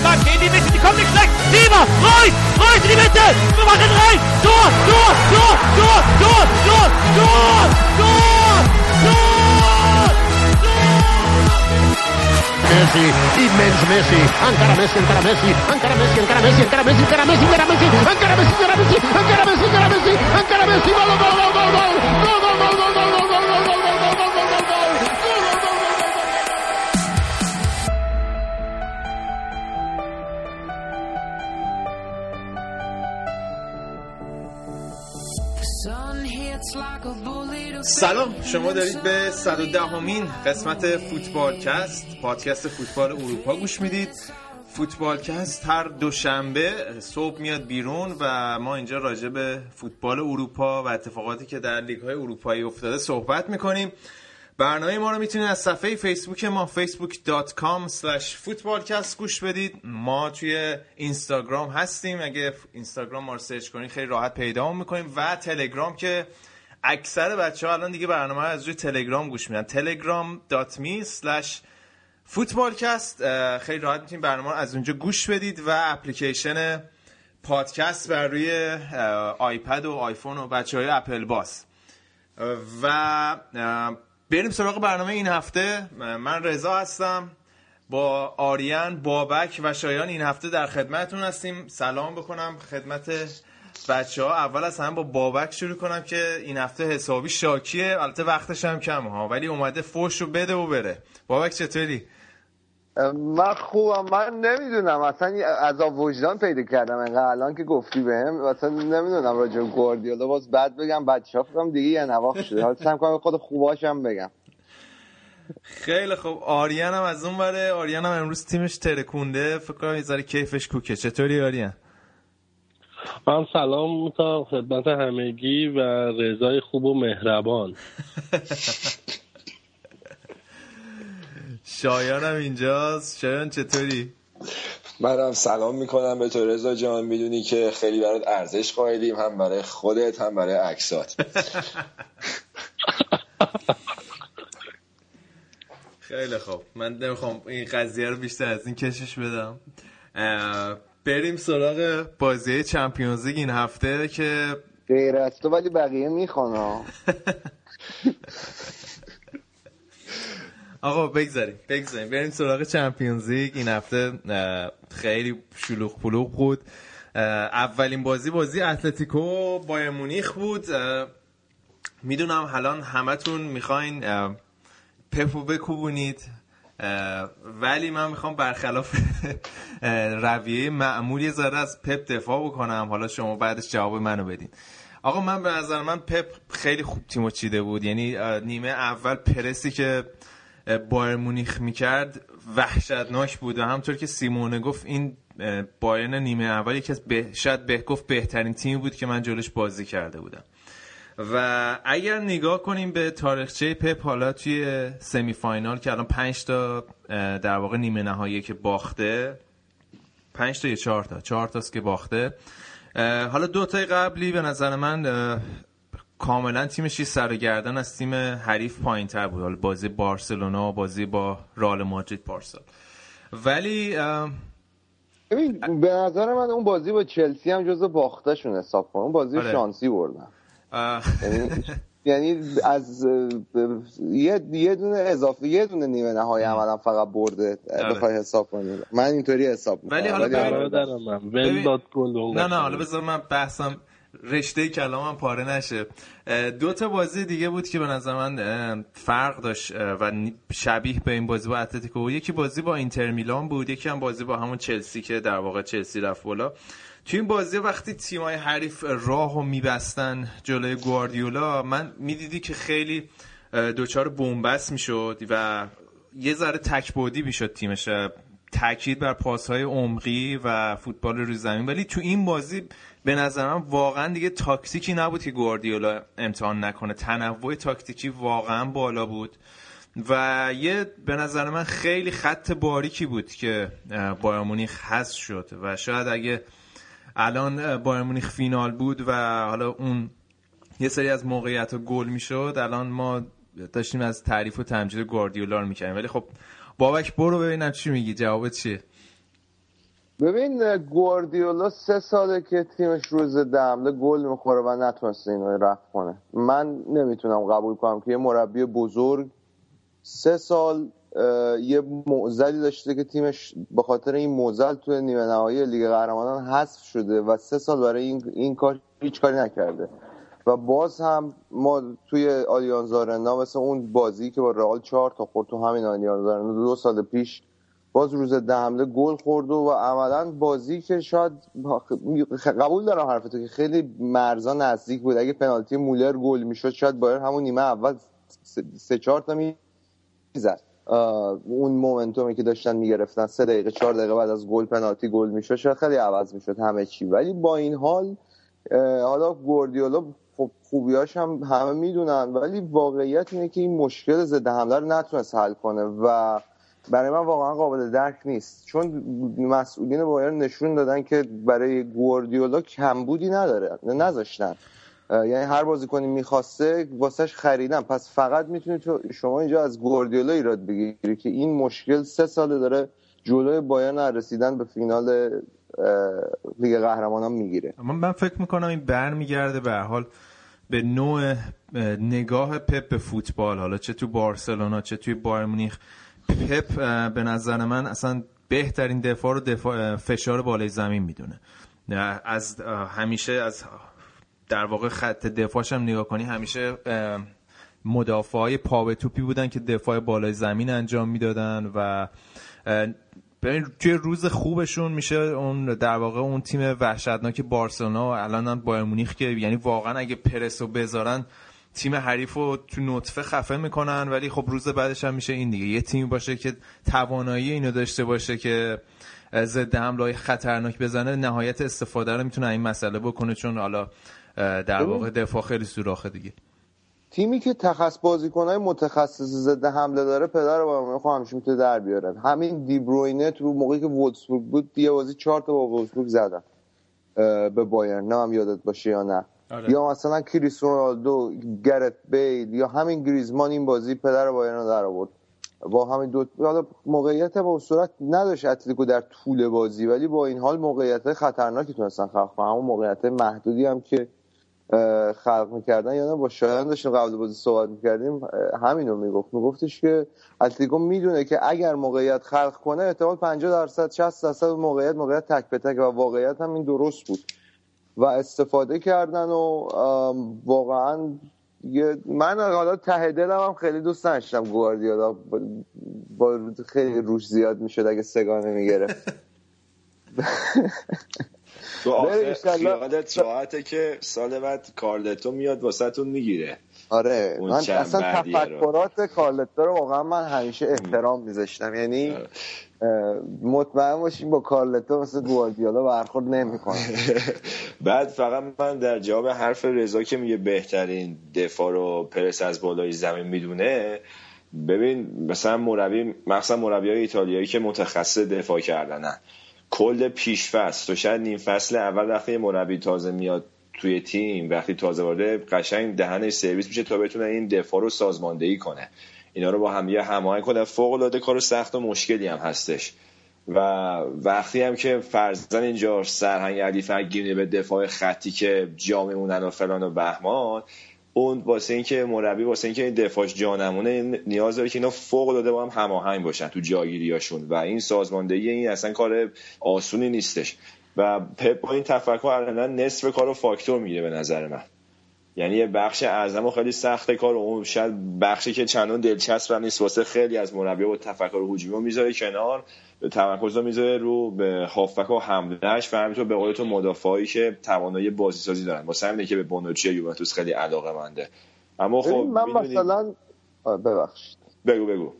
stark in die Mitte, die kommt nicht schlecht. Lieber, Reus, Reus in die Mitte. Wir machen rein. Tor, Tor, Tor, Tor, Tor, Tor, Tor, Tor, Tor. Messi, immens Messi, encara Messi, encara Messi, encara Messi, encara Messi, encara Messi, encara Messi, encara Messi, encara Messi, encara Messi, encara Messi, encara Messi, encara Messi, gol, gol, gol, gol, gol, gol, gol, gol, gol, gol, سلام شما دارید به 110 همین قسمت فوتبالکست پادکست فوتبال اروپا گوش می‌دید. فوتبالکست هر دوشنبه صبح میاد بیرون و ما اینجا راجع به فوتبال اروپا و اتفاقاتی که در لیگ های اروپایی افتاده صحبت می‌کنیم. برنامه ما رو می‌تونید از صفحه فیسبوک ما facebook.com footballcast گوش بدید. ما توی اینستاگرام هستیم. اگه اینستاگرام ما رو سرچ کنید خیلی راحت پیدا می‌کنیم. و تلگرام که اکثر بچه ها الان دیگه برنامه از روی تلگرام گوش میدن. telegram.me slash فوتبالکست خیلی راحت می‌تونید برنامه رو از اونجا گوش بدید و اپلیکیشن پادکست بر روی آیپد و آیفون و بچه های اپل باس و بریم سراغ برنامه این هفته. من رضا هستم. با آریان بابک و شایان این هفته در خدمتتون هستیم. سلام بکنم خدمت بچه ها اول از همه با بابک شروع کنم که این هفته حسابی شاکیه. البته وقتش هم کم ها ولی اومده فوش رو بده و بره. بابک چطوری؟ من خوبم. من نمی‌دونم. اصلا عذاب وجدان پیدا کردم. انقدر الان که گفتی بهم اصلا نمی‌دونم راجع به گواردیولا. باز بعد بگم بچه‌ها فکرم دیگه یه نواخت شده. حالا سعی کنم خود خوباشم بگم. خیلی خوب. آریان هم از اون بره آریان هم امروز تیمش ترکونده. فکر کنم یه کیفش کوکه. چطوری آریان؟ من سلام می‌کنم خدمت همگی و رضای خوب و مهربان. شایان هم اینجاست. شایان چطوری؟ منم سلام می‌کنم. به تو رضا جان می‌دونی که خیلی برات ارزش قائلیم. هم برای خودت هم برای عکسات. خیلی خوب. من نمی‌خوام این قضیه رو بیشتر از این کشش بدم. بریم سراغ بازی چمپیونز لیگ این هفته که غیر از تو ولی بقیه می‌خوان آقا بگذاریم بگذاریم. بریم سراغ چمپیونز لیگ. این هفته خیلی شلوغ پلوغ بود. اولین بازی بازی اتلتیکو با مونیخ بود. می‌دونم الان همتون می‌خواین پپو بکوبونید. ولی من می‌خوام برخلاف رویه معمولی زده از پپ دفاع بکنم. حالا شما بعدش جواب منو بدین. آقا من به نظر من پپ خیلی خوب تیمو چیده بود. یعنی نیمه اول پرسی که بایر مونیخ می‌کرد وحشتناک بود و همطور که سیمونه گفت این بایرن نیمه اول یکی از به شاید به گفت بهترین تیمی بود که من جلوش بازی کرده بودم. و اگر نگاه کنیم به تاریخچه پپ حالا توی سمی فاینال که الان 5 تا در واقع نیمه نهایی که باخته 5 تا یا 4 تا؟ 4 تاست که باخته. حالا دو تای قبلی به نظر من کاملا تیمش سر و گردن از تیم حریف پایین تر بود. حالا بازی بارسلونا بازی با رئال مادرید پارسال. ولی ببین به نظر من اون بازی با چلسی هم جزو باختشون حساب کنم اون بازی آره. شانسی بردن یعنی از یه یه دونه اضافه یه دونه نیمه نهایی عملا فقط برده بخوای حساب کنی. من اینطوری حساب می‌کنم. ولی حالا برادرم من ول داد گل نه نه حالا بذار من بحثم رشته کلامم پاره نشه. دو تا بازی دیگه بود که به نظر من فرق داشت و شبیه به این بازی با اتلتیکو یکی بازی با اینتر میلان بود یکی هم بازی با همون چلسی که در واقع چلسی رفت بالا. توی این بازی وقتی تیمای حریف راه و میبستن جلوی گواردیولا من می‌دیدی که خیلی دوچار بومبست می‌شد و یه ذره تکبودی می‌شد تیمش تاکید بر پاسهای عمقی و فوتبال روی زمین. ولی تو این بازی به نظر من واقعا دیگه تاکتیکی نبود که گواردیولا امتحان نکنه. تنوع تاکتیکی واقعا بالا بود و یه به نظر من خیلی خط باریکی بود که بایامونیخ حذف شد و شاید اگه الان بایر مونیخ فینال بود و حالا اون یه سری از موقعیت گل می‌شد. الان ما داشتیم از تعریف و تمجید گواردیولا رو می‌کنیم ولی خب بابک برو ببینم چی میگی. جوابت چیه؟ ببین گواردیولا سه ساله که تیمش روز دمله گل می‌خوره و نتونسته اینو رفت کنه. من نمی‌تونم قبول کنم که یه مربی بزرگ سه سال یه معزلی داشته که تیمش به خاطر این معزل توی نیمه نهایی لیگ قهرمانان حذف شده و سه سال برای این, این کار هیچ کاری نکرده. و باز هم ما توی آلیانز آرنا مثل اون بازی که با رئال چهار تا خورد تو همین آلیانز آرنا دو سال پیش باز روز دهمده گل خورد و عملا بازی که شاید قبول دارم حرفتو که خیلی مرزا نزدیک بود. اگه پنالتی مولر گل می‌شد شاید بایر همون نیمه اول سه چهار تا می‌زد. اون مومنتومی که داشتن می‌گرفتن سه دقیقه چهار دقیقه بعد از گل پنالتی گل می‌شد شاید خیلی عوض می‌شد همه چی. ولی با این حال حالا گوردیولا خب خوبیاش هم همه می‌دونن ولی واقعیت اینه که این مشکل ضد حمله رو نتونست حل کنه و برای من واقعا قابل درک نیست. چون مسئولین بایرن نشون دادن که برای گواردیولا کمبودی نداره نذاشتن. یعنی هر بازیکنی می‌خواسته واسهش خریدن. پس فقط می‌تونید تو شما اینجا از گواردیولا ایراد بگیری که این مشکل سه ساله داره جلوی بایرن رسیدن به فینال لیگ قهرمانان می‌گیره. اما من فکر می‌کنم این برمیگرده به حال به نوع نگاه پپ به فوتبال. حالا چه تو بارسلونا چه توی بایر مونیخ. پپ به نظر من اصلا بهترین دفاع رو دفاع فشار بالای زمین می‌دونه. از همیشه از در واقع خط دفاعش هم نگاه کنی همیشه مدافع های پا به توپی بودن که دفاع بالای زمین انجام می‌دادن و ببین توی روز خوبشون میشه اون در واقع اون تیم وحشتناک بارسلونا و الان هم بایر مونیخ که یعنی واقعا اگه پرسو بذارن تیم حریف رو تو نطفه خفه می‌کنن ولی خب روز بعدش هم میشه این دیگه. یه تیمی باشه که توانایی اینو داشته باشه که ضد حمله خطرناک بزنه نهایت استفاده رو می‌تونه این مسئله بکنه. چون حالا در واقع دفاع خیلی سوراخه دیگه. تیمی که تخصص بازیکنهای متخصص ضد حمله داره پدر با همیشه می‌تونه در بیاره همین دیبروینه رو موقعی که وودسبورگ بود یه بازی چهار تا با وودسبورگ زدن به بایرن. نه هم یادت باشه یا نه. آره. یا مثلا کریس رونالدو گرت بیل یا همین گریزمان این بازی پدر بایرن رو در آورد. با همین دو حالا موقعیت با صورت نداشت اتلتیکو در طول بازی ولی با این حال موقعیت خطرناکی تونستن خلق کنن. همون موقعیت محدودی هم که خلق می‌کردن یا با شایان داشتیم قبل بازی صحبت می‌کردیم. همینو می‌گفت. میگفتش که اتلتیکو می‌دونه که اگر موقعیت خلق کنه احتمال 50 درصد 60 درصد موقعیت موقعیت تک به تک و واقعیت هم این درست بود. و استفاده کردن و واقعا من حالا ته دلم هم خیلی دوست داشتم گواردیولا با خیلی روش زیاد می‌شد اگه سگانه می‌گرفت. تو آخر خیالت راحته که سال بعد کارلتو میاد واسهتون می‌گیره. آره من اصلا تفکرات کارلتو رو واقعا من همیشه احترام میذاشتم. یعنی آره. مطمئن باشیم با کارلتو مثل گواردیولا برخورد نمی‌کنه. بعد فقط من در جواب حرف رضا که میگه بهترین دفاع رو پرس از بالای زمین می‌دونه ببین مثلا مربی مثلا مربی های ایتالیایی که متخصص دفاع کردنن. کل پیش فصل تو شاید نیم فصل اول وقتی مربی تازه میاد توی تیم وقتی تازه وارد قشنگ دهنش سرویس میشه تا بتونه این دفاع رو سازماندهی کنه. اینا رو با هم یه هماهنگ کنه. فوق العاده کار سخت و مشکلی هم هستش. و وقتی هم که فرزن اینجا سرهنگ علی گیرنه به دفاع خطی که جا میمونن و فلان و بهمان اون واسه اینکه مربی واسه اینکه این دفاعش جانمونه نیاز داره که اینا فوق العاده با هم هماهنگ باشن تو جاگیریاشون. و این سازماندهی این اصلا کار آسونی نیستش. و پپ با این تفکر الان نصف کارو فاکتور می‌گیره به نظر من. یعنی یه بخش اعظم و خیلی سخت کار و اون شاید بخشی که چندان دلچسب هم نیست واسه خیلی از مربی و تفکر هجومی می‌ذاره کنار تمرکز رو می‌ذاره رو به هافبک و حملهش و همینطور به قول تو مدافعایی که توانایی بازی سازی دارن. واسه همینه که به بونوچی یوونتوس خیلی علاقه منده اما خب من مثلا ببخشید. بگو بگو.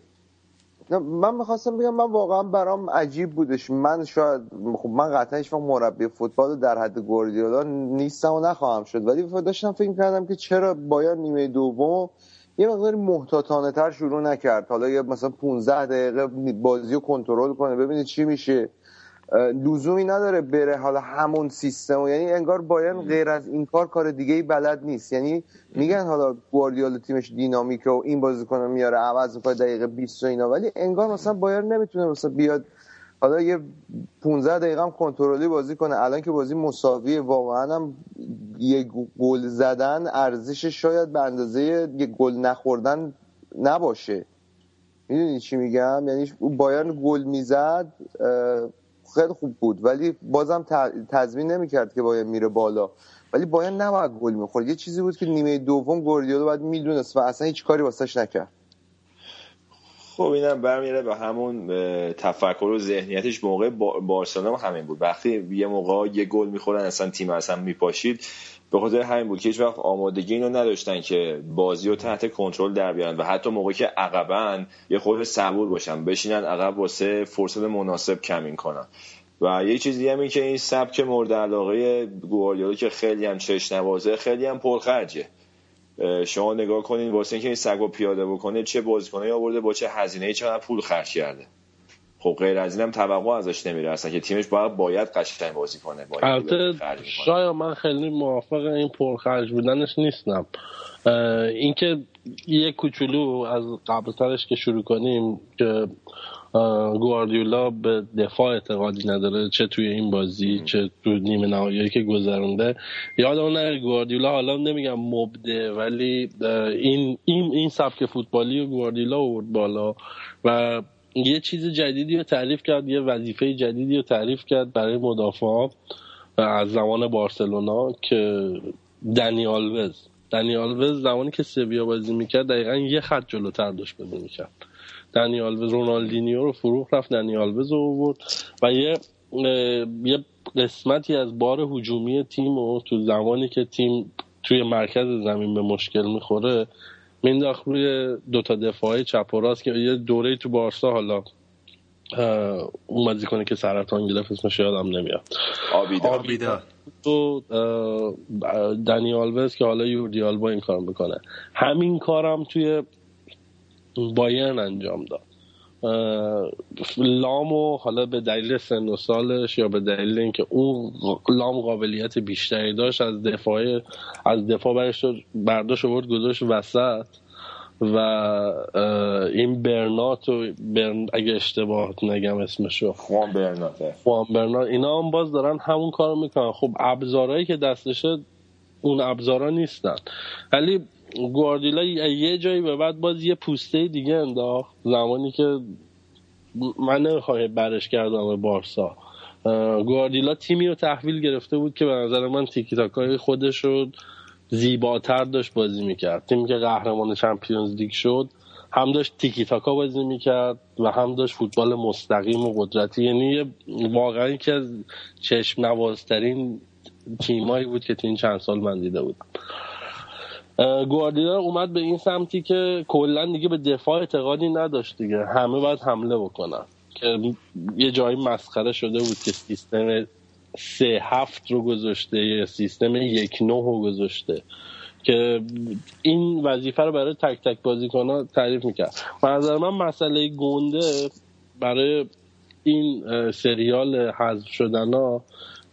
من می‌خواستم بگم من واقعا برام عجیب بودش. من شاید خب من قطعا هیچ مربی فوتبال در حد گوردیولا نیستم و نخواهم شد. ولی داشتم فکر کردم که چرا باید نیمه دوم یه مقدار محتاطانه تر شروع نکرد. حالا یه مثلا 15 دقیقه بازی رو کنترل کنه ببینید چی میشه. لزومی نداره بره حالا همون سیستم یعنی انگار باید غیر از این کار کار دیگه ای بلد نیست. یعنی میگن حالا گواردیولا تیمش دینامیکه و این بازیکن میاره عوض می‌کنه دقیقه 20 و اینا. ولی انگار مثلا باید نمی‌تونه مثلا بیاد حالا یه 15 دقیقه هم کنترلی بازی کنه. الان که بازی مساویه واقعا هم یه گل زدن ارزش شاید به اندازه یه گل نخوردن نباشه. می‌دونی چی میگم؟ یعنی بایرن گل می‌زد خیلی خوب بود. ولی بازم تضمین نمی‌کرد که باید میره بالا. ولی باید نباید گل می‌خورد. یه چیزی بود که نیمه دوم گوردیولا باید می‌دونست و اصلا هیچ کاری واسش نکرد. خب اینم برمیره به همون تفکر و ذهنیتش. موقع بارسلونا همین بود. وقتی یه موقع یه گل می‌خورن اصلا تیم اصلا میپاشید. به خاطر همین بود که هیچ وقت آمادگی اینو نداشتن که بازی رو تحت کنترل در بیارن و حتی موقعی که عقبن یه خود صبور باشن بشینن عقب واسه فرصت مناسب کمین کنن. و یه چیزی هم این که این سبک مورد علاقه گواردیولا که خیلی هم چش نوازه خیلی هم پرخرجه. شما نگاه کنین واسه اینکه این سگو پیاده بکنه چه بازیکنایی آورده با چه هزینه چقدر پول خرج کرده. خب غیر از اینم توقع ازش نمیره اصلا که تیمش باید باید قشنگ بازی کنه البته شاید من خیلی موافق این پرخرج بودنش نیستم. اینکه یه کوچولو از قبلترش که شروع کنیم که گواردیولا به دفاع اعتقادی نداره چه توی این بازی چه تو نیمه نهایی که گذرونده. یادم نره گواردیولا حالا نمیگم مبده ولی این این این سبک فوتبالی گواردیولا آورد بالا و یه چیز جدیدی رو تعریف کرد یه وظیفه جدیدی رو تعریف کرد برای مدافعا از زمان بارسلونا که دنی آلوز. دنی آلوز زمانی که سویا بازی می‌کرد دقیقا یه خط جلوتر داشت بازی می‌کرد. دنی آلوز رونالدینیو رو فروخ رفت دنی آلوز رو آورد و یه یه قسمتی از بار هجومی تیم و تو زمانی که تیم توی مرکز زمین به مشکل می‌خوره مینداخت روی دوتا دفاعی چپ و راست که یه دوره تو بارسا حالا اون بازیکنی که سرطان گرفت اسمش یادم نمیاد. آبیدا. آبیدا. تو دنی آلوز که حالا یوردی آلبا این کار می‌کنه. همین کارم توی بایرن انجام داد. لامو حالا به دلیل سن و سالش یا به دلیل اینکه اون لام قابلیت بیشتری داشت از دفاع از دفاع برش برداشت آورد گذاشت وسط. و این برنات و برن... اگه اشتباه نگم اسمشو. خوان برنات خوان برنات اینا هم باز دارن همون کار می‌کنن. خب ابزارهایی که دستشه اون ابزارا نیستن. ولی گواردیولا یه جایی به بعد باز یه پوسته دیگه انداخت. زمانی که من نمی‌خواه برش کردم به بارسا. گواردیولا تیمی رو تحویل گرفته بود که به نظر من تیکی تاکای خودش رو زیباتر داشت بازی می‌کرد. تیمی که قهرمان چمپیونز لیگ شد هم داشت تیکی تاکا بازی می‌کرد و هم داشت فوتبال مستقیم و قدرتی. یعنی واقعا که از چشم نوازترین تیمایی بود که تو این چند سال من دیده بودم. گواردیولا اومد به این سمتی که کلا دیگه به دفاع اعتقادی نداشت دیگه. همه باید حمله بکنن. که یه جایی مسخره شده بود که سیستم سه هفت رو گذاشته یا سیستم یک نه رو گذاشته. که این وظیفه رو برای تک تک بازیکن ها تعریف می‌کرد. و نظر من مسئله گنده برای این سریال حذف شدن ها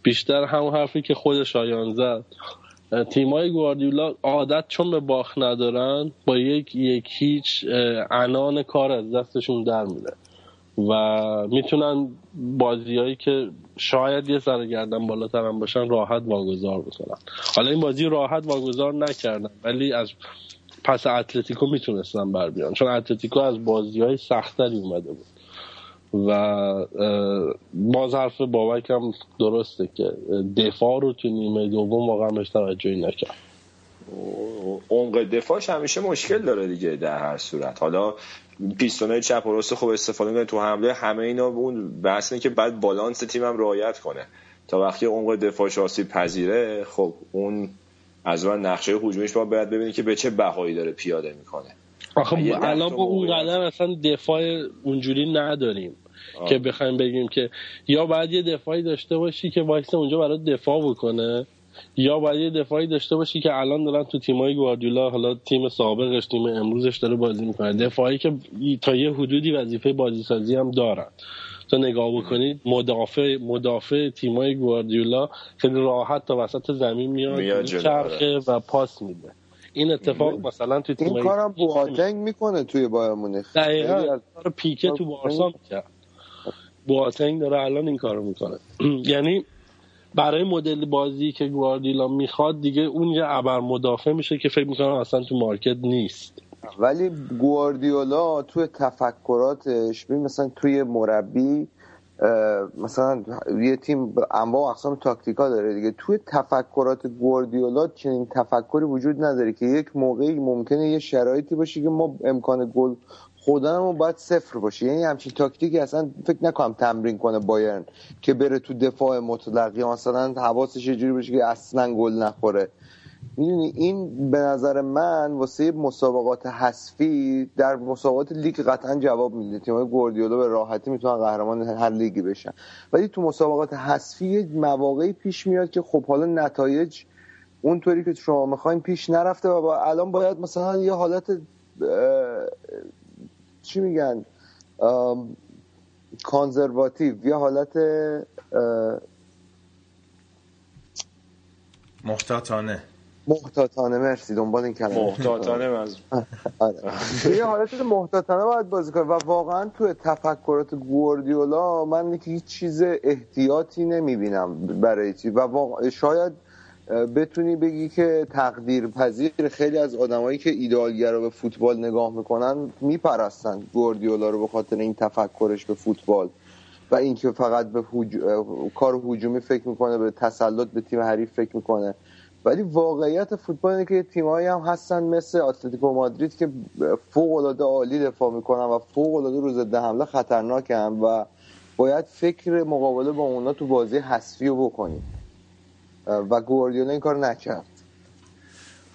بیشتر همون حرفی که خود شایان زد. تیمای گواردیولا عادت چون به باخ ندارن با یک یک هیچ انان کار از دستشون در میره. و می‌تونن بازیهایی که شاید یه سر گردن بالاتر هم باشن راحت واگذار بکنن. حالا این بازی راحت واگذار نکردن ولی از پس اتلتیکو می‌تونستن بر بیان. چون اتلتیکو از بازی های سختری اومده بود. و باز حرف بابک هم درسته که دفاع رو تو نیمه دوم واقعا بهش توجهی نکرد. عمق دفاعش همیشه مشکل داره دیگه در هر صورت. حالا پیستونای چپ و راست خوب استفاده کنه تو حمله همه اینا اون بحث اینه که بعد بالانس تیمم رعایت کنه. تا وقتی عمق دفاعش آسیب پذیره خب اون از اون نقشه هجومیش با باید ببینی که به چه بهایی داره پیاده می‌کنه. آخه الان با اون قدر اصلا دفاع اونجوری نداریم. آه. که بخوایم بگیم که یا باید یه دفاعی داشته باشی که وایسه اونجا برای دفاع بکنه یا باید یه دفاعی داشته باشی که الان دارن تو تیمای گواردیولا حالا تیم سابقش تیم امروزش داره بازی می‌کنه. دفاعی که تا یه حدودی وظیفه بازی سازی هم دارن. تا نگاه بکنید مدافع مدافع تیمای گواردیولا خیلی راحت تا وسط زمین میاد چرخه و پاس میده. این اتفاق مثلا تو تیم این کارم بواتنگ می‌کنه توی بایر مونیخ. دقیقاً. پیکه تو بارسا می‌کرد. بواتنگ داره الان این کارو می‌کنه. یعنی برای مدل بازی که گواردیولا می‌خواد دیگه اون یه ابر مدافع میشه که فکر می‌کنم اصلا تو مارکت نیست. ولی گواردیولا توی تفکراتش مثلا توی مربی مثلا یه تیم انواع اقسام تاکتیکا داره دیگه. توی تفکرات گواردیولا چنین تفکری وجود نداره که یک موقعی ممکنه یه شرایطی باشه که ما امکان گل خودمون باید صفر باشه. یعنی همچین تاکتیکی اصلا فکر نکنم تمرین کنه بایرن که بره تو دفاع مطلق یا مثلا حواسش یه جوری باشه که اصلا گل نخوره. می‌دونی این به نظر من واسه مسابقات حذفی در مسابقات لیگ قطعا جواب میده. تیم‌های گواردیولا به راحتی می‌تونن قهرمان هر لیگی بشن. ولی تو مسابقات حذفی مواقعی پیش میاد که خب حالا نتایج اونطوری که شما می‌خواین پیش نرفته و با الان باید مثلا یه حالت چی میگن؟ کانزرواتیو. یه حالت محتاطانه. محتاطانه. مرسی. دنبال این کلمه. محتاطانه منظور آره. یه حالت محتاطانه باید بازی کنه و واقعا تو تفکرات گواردیولا من که هیچ چیز احتیاطی نمی‌بینم برای چی. و واقع شاید بتونی بگی که تقدیر پذیر خیلی از آدمایی که ایدئالگرا به فوتبال نگاه می‌کنن میپرستن گواردیولا رو به خاطر این تفکرش به فوتبال و اینکه فقط به کار هجومی فکر می‌کنه به تسلط به تیم حریف فکر می‌کنه. ولی واقعیت فوتبال اینه که تیمایی هم هستن مثل اتلتیکو مادرید که فوق العاده عالی دفاع می‌کنن و فوق العاده رو ضد حمله خطرناکن و باید فکر مقابله با اونا تو بازی حذفی رو بکنیم و گواردیولا این کار نکرد.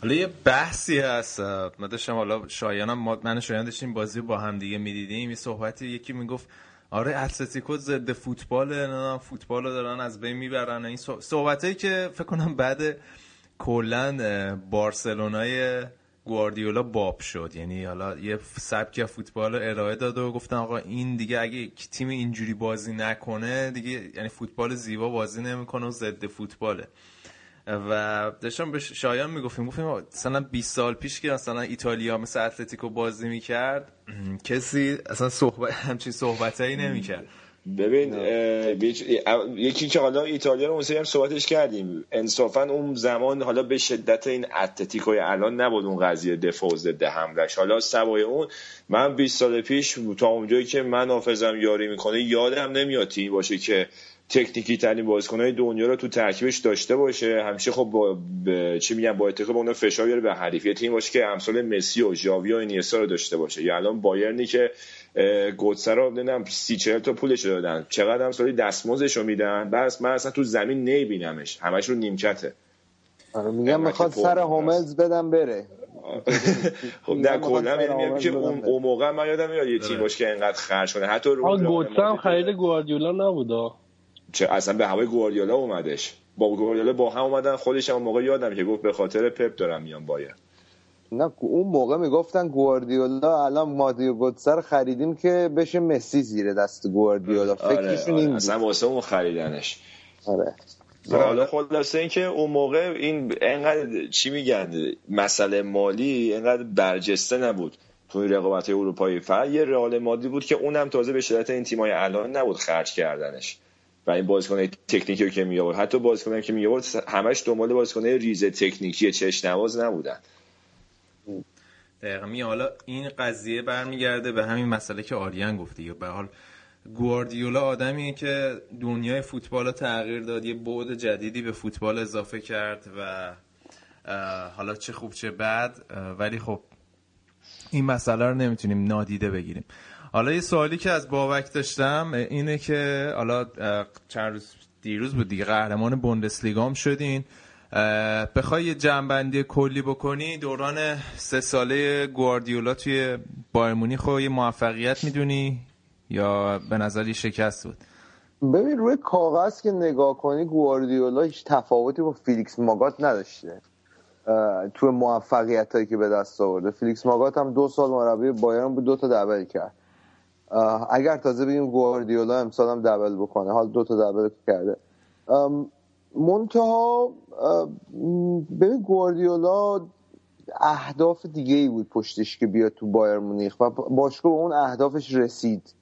حالا یه بحثی هست ما داشتم حالا شایانم من شایان داشتیم بازی با هم دیگه می‌دیدیم. یه صحبتی یکی می‌گفت آره اتلتیکو ضد فوتبال فوتبال رو دارن از بین می‌برن. این صحبت که فکر کنم بعد کلا بارسلونای گواردیولا باب شد. یعنی حالا یه سبک فوتبال رو ارائه داد و گفتن آقا این دیگه اگه تیم اینجوری بازی نکنه دیگه یعنی فوتبال زیبا بازی نمی‌کنه و ضد فوتباله. و داشتم به شایان می‌گفتیم گفتیم مثلا 20 سال پیش که مثلا ایتالیا مثل اتلتیکو بازی می‌کرد کسی اصلا صحبت همچین صحبتایی نمی‌کرد. ببین یکی که حالا ایتالیا رو هم صحبتش کردیم. انصافا اون زمان حالا به شدت این اتلتیکوی الان نبود اون قضیه دفاع ضد حملش حالا سوای اون من 20 سال پیش تا اونجایی که من حافظم یاری می‌کنه یادم نمیاد تیم باشه که تکنیکی ترین بازیکنهای دنیا رو تو ترکیبش داشته باشه. همیشه خب با چی میگم با اتفاق اون فشار بیاره به حریف یه تیم باشه که امثال مسی و ژاوی و اینیستا رو داشته باشه. یا الان بایرنی که گوتسه رو نمی‌دونم سی چهل تا پولش دادن. چقدر هم سالی دستمزدش رو میدن؟ بس من اصلا تو زمین نمیبینمش. همش رو نیمکته. آره میگم می‌خواد سر هوملز بدم بره. خب در کلا میگم که اون اون موقع من یادم میاد یه تیم باشه که اینقدر خرج کنه. حتی رو گوتسه هم خرید گواردیولا نبوده چه اصلا به هوای گواردیولا اومدش. با گواردیولا با هم اومدن خودش هم موقع یادم که گفت به خاطر پپ دارم میام باید نه اون موقع می‌گفتن گواردیولا الان مادیو گوتسر خریدیم که بشه مسی زیر دست گواردیولا. آره، فکرشون آره. این اصلا واسه اون خریدنش. آره. حالا خلاصه اینکه اون موقع این انقدر چی میگن مسئله مالی انقدر برجسته نبود توی رقابت اروپایی. فقط یه رئال مادی بود که اونم تازه به شدت این تیمای الان نبود خرج کردنش. و این بازیکن تکنیکی که می آورد حتی بازیکنایی که می آورد همش دنبال بازیکن ریز تکنیکی چشنواز نبودن. دقیقا حالا این قضیه برمیگرده به همین مسئله که آریان گفتی به حال گواردیولا آدمیه که دنیای فوتبال رو تغییر داد یه بعد جدیدی به فوتبال اضافه کرد و حالا چه خوب چه بد ولی خب این مسئله رو نمی‌تونیم نادیده بگیریم. حالا یه سوالی که از بابک داشتم اینه که حالا چند روز دیروز بود دیگه قهرمان بوندسلیگا هم شدین. بخوای یه جمع‌بندی کلی بکنی دوران سه ساله گواردیولا توی بایرن رو یه موفقیت می‌دونی یا به نظر شکست بود؟ ببین روی کاغذ که نگاه کنی گواردیولا هیچ تفاوتی با فیلیکس ماگات نداشته. توی موفقیت هایی که به دست آورده. فیلیکس ماگات هم دو سال مربی بایرن بود دو تا دبل کرد. اگر تازه بگیم گواردیولا امسال هم دبل بکنه حال دو تا دبل کرده. منتها ببین گواردیولا اهداف دیگه ای بود پشتش که بیاد تو بایرن مونیخ و باشگاه به اون اهدافش رسید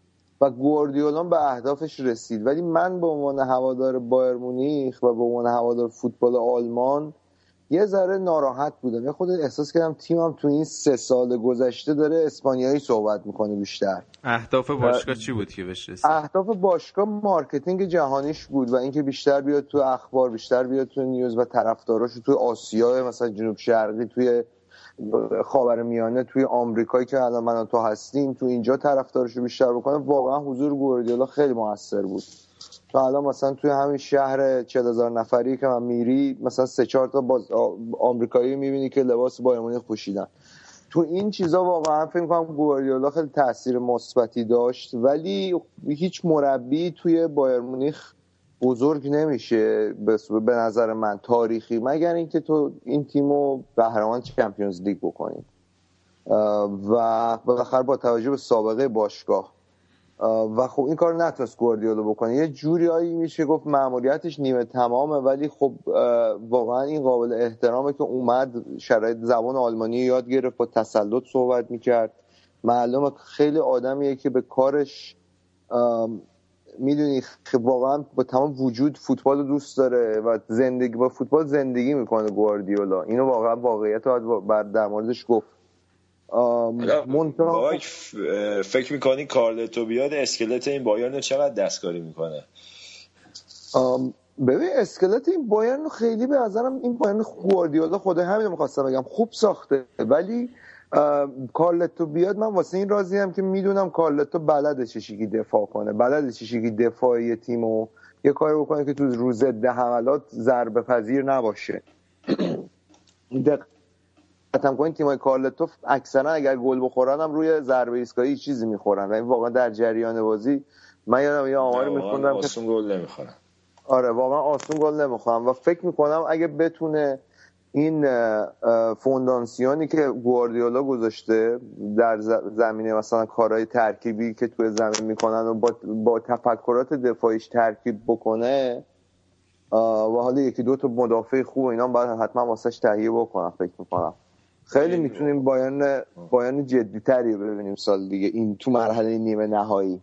و گواردیولا به اهدافش رسید. ولی من به عنوان هوادار بایرن مونیخ و به عنوان هوادار فوتبال آلمان یه ذره ناراحت بودم. یه خورده احساس کردم تیمم تو این سه سال گذشته داره اسپانیایی صحبت می‌کنه بیشتر. اهداف باشگاه چی بود که بهش رسید؟ اهداف باشگاه marketing جهانیش بود و اینکه بیشتر بیاد تو اخبار بیشتر بیاد تو news و طرفداراش تو آسیا مثلا جنوب شرقی توی خاور میانه توی آمریکایی که الان من تو هستیم تو اینجا طرفدارش رو بیشتر بکنه. واقعا حضور گواردیولا خیلی موثر بود. تو الان مثلا توی همین شهر 40000 نفری که من میری مثلا سه چهار تا باز آمریکایی می‌بینی که لباس بایر مونیخ پوشیدن. تو این چیزا واقعا فکر می‌کنم گواردیولا خیلی تاثیر مثبتی داشت ولی هیچ مربی توی بایر مونیخ بزرگ نمیشه به نظر من تاریخی مگر اینکه تو این تیمو قهرمان چمپیونز لیگ بکنی. و بالاخره با توجه به سابقه باشگاه. و خب این کار نتونست گواردیولا بکنه. یه جوریایی میشه گفت مأموریتش نیمه تمامه ولی خب واقعا این قابل احترامه که اومد شرایط زبان آلمانی یاد گرفت با تسلط صحبت می‌کرد. معلومه خیلی آدمیه که به کارش می‌دونی واقعا با تمام وجود فوتبال دوست داره و زندگی با فوتبال زندگی می‌کنه گواردیولا. اینو واقعا واقعیت رو بر در موردش گفت. منتها فکر می‌کنی کارلتو بیاد اسکلت این بایرن چقدر دستکاری می‌کنه؟ ببین اسکلت این بایرن خیلی به نظرم این بایرن گواردیولا خود همین می‌خواستم بگم خوب ساخته. ولی کارلتو بیاد من واسه این راضی هم که می‌دونم کارلتو بلد چشیگی دفاع کنه. بلد چشیگی دفاعی تیمو یه کاری بکنه که تو رو ضد حملات ضربه پذیر نباشه دقت کنید تیمای کارلتو اکثرا اگر گل بخورن هم روی ضربه ایستگاهی چیزی می‌خورن. و این واقعا در جریان بازی من یادم یه آماری میخوندم که آسون گل نمی‌خورن. آره واقعا آسون گل نمی‌خورن و فکر می‌کنم اگه بتونه این فوندانسیونی که گواردیولا گذاشته در زمینه مثلا کارهای ترکیبی که توی زمین می‌کنن و با, با تفکرات دفاعیش ترکیب بکنه و حالا یکی دو تا مدافع خوب اینا باید حتما واسش تهیه بکنم فکر می‌کنم. خیلی می‌تونیم بایان بایان جدی تری ببینیم سال دیگه. این تو مرحله نیمه نهایی.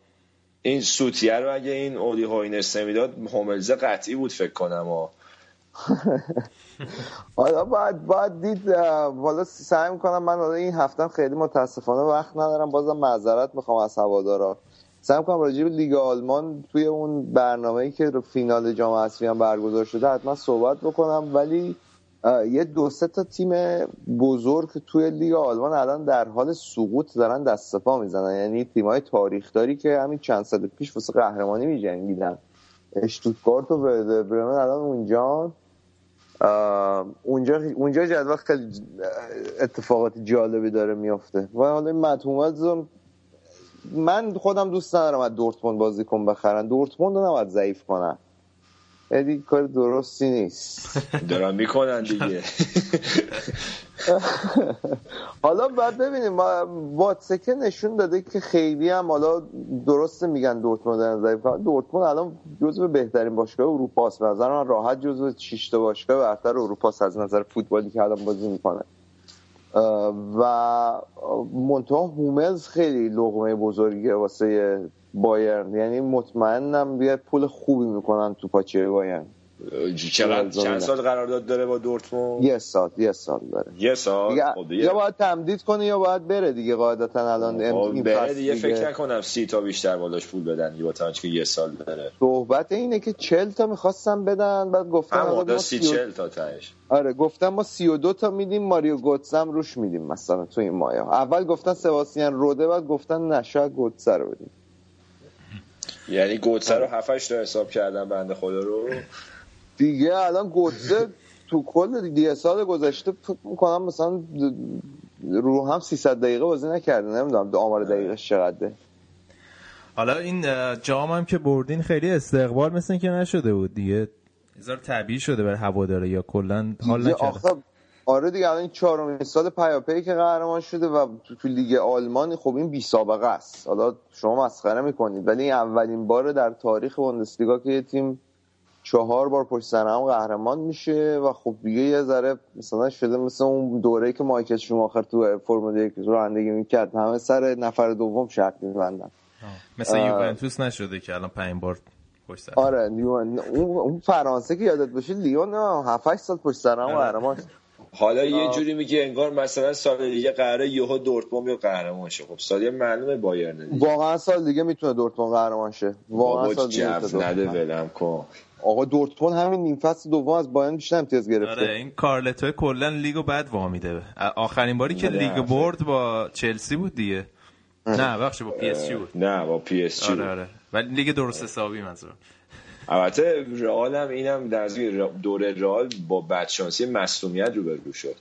این سوتیه رو اگه این اودی هاینرس نمی‌داد هملزه قطعی بود فکر کنم. و حالا باید باید دید والا سعی می‌کنم من حالا این هفتم خیلی متاسفانه وقت ندارم. بازم معذرت می‌خوام از هوادارا. سعی می‌کنم راجع به لیگ آلمان توی اون برنامه‌ای که فینال جام حذفی هم برگزار شده حتما صحبت بکنم. ولی یه دو سه تا تیم بزرگ توی لیگ آلمان الان در حال سقوط دارن دست پا می‌زنن. یعنی تیمای تاریخداری که همین چند سال پیش واسه قهرمانی میجنگیدن. اشتوتگارت و برمن الان اونجا. اونجا اونجا جدول خیلی اتفاقات جالبی داره میافته. و حالا این من خودم دوست ندارم از دورتموند بازیکن بخرن. دورتموند رو نباید ضعیف کنن. ادی کار درستی نیست. دارن می‌کنن دیگه. حالا بعد ببینیم واتسکه نشون داده که خیلی هم حالا درست میگن دورتموند در نظر دورتموند الان جزو بهترین باشگاه اروپا است. نظر من راحت جزو 6 تا باشگاه برتر اروپا از نظر فوتبالی که الان بازی می‌کنه. و منتها هوملز خیلی لغمه بزرگیه واسه بایرن. یعنی مطمئنم بیاد پول خوبی می‌کنن تو پاچه بایرن. چقدر چند سال قرارداد داره با دورتموند؟ یه سال یه سال داره. یه سال؟ دیگه... خب یا باید تمدید کنه یا باید بره دیگه قاعدتا الان این بره دیگه فکر نکنم سی تا بیشتر بالاش پول بدن با که یه سال داره. صحبت اینه که 40 تا می‌خواستم بدن بعد گفتم ما سی چل تا تاش آره گفتم ما 32 تا میدیم ماریو گوتسم روش میدیم مثلا تو این مایا اول گفتن سباستیان روده بعد گفتن نشا گوتسه رو بدیم. یعنی گوتسه رو 7 تا حساب کردن بنده خدا رو. دیگه الان گوتسه تو کل دیگه سال گذشته فکر می‌کنم مثلا رو هم 300 دقیقه بازی نکرده نمی‌دونم آمار دقیقش چقدره. حالا این جام هم که بردین خیلی استقبال مثل که نشده بود دیگه. هزار طبیعی شده بر هواداره یا کلا حال نکرده. آره دیگه الان چهارمین سال پیاپی که قهرمان شده و تو, تو لیگ آلمان خب این بی سابقه است. حالا شما مسخره می‌کنید ولی این اولین بار در تاریخ بوندسلیگا که یه تیم چهار بار پشت سر هم قهرمان میشه و خب دیگه یه ذره مثلا شده مثل اون دوره‌ای که مایکل شوماخر تو فرمول یک رانندگی می‌کرد. همه سر نفر دوم شرط میبندن. مثل یوونتوس نشده که الان پنج بار پشت سر. آره لیون اون اون فرانسه که یادت باشه لیون 7 8 سال پشت سر هم آره. قهرمان حالا یه جوری میگه انگار مثلا سال دیگه قراره یهو دورتموند یا قهرمان شه. خب سال دیگه معلومه بایرن دیگه. واقعا سال دیگه می‌تونه دورتموند قهرمان شه. واقعا سال دیگه نده. ولم کن. آقا دورتموند همین نیم فصل دوم از بایرن بیشتر امتیاز گرفته. آره این کارلتو کلا لیگو بعد وامیده آخرین باری که آره، لیگ. برد با چلسی بود دیگه. نه بخش با پی اس جی بود. نه با پی اس جی آره آره. ولی لیگ درست حسابی منظورم. البته رئال هم اینم در زیر دوره رئال با بدشانسی مصدومیت روبرو شد.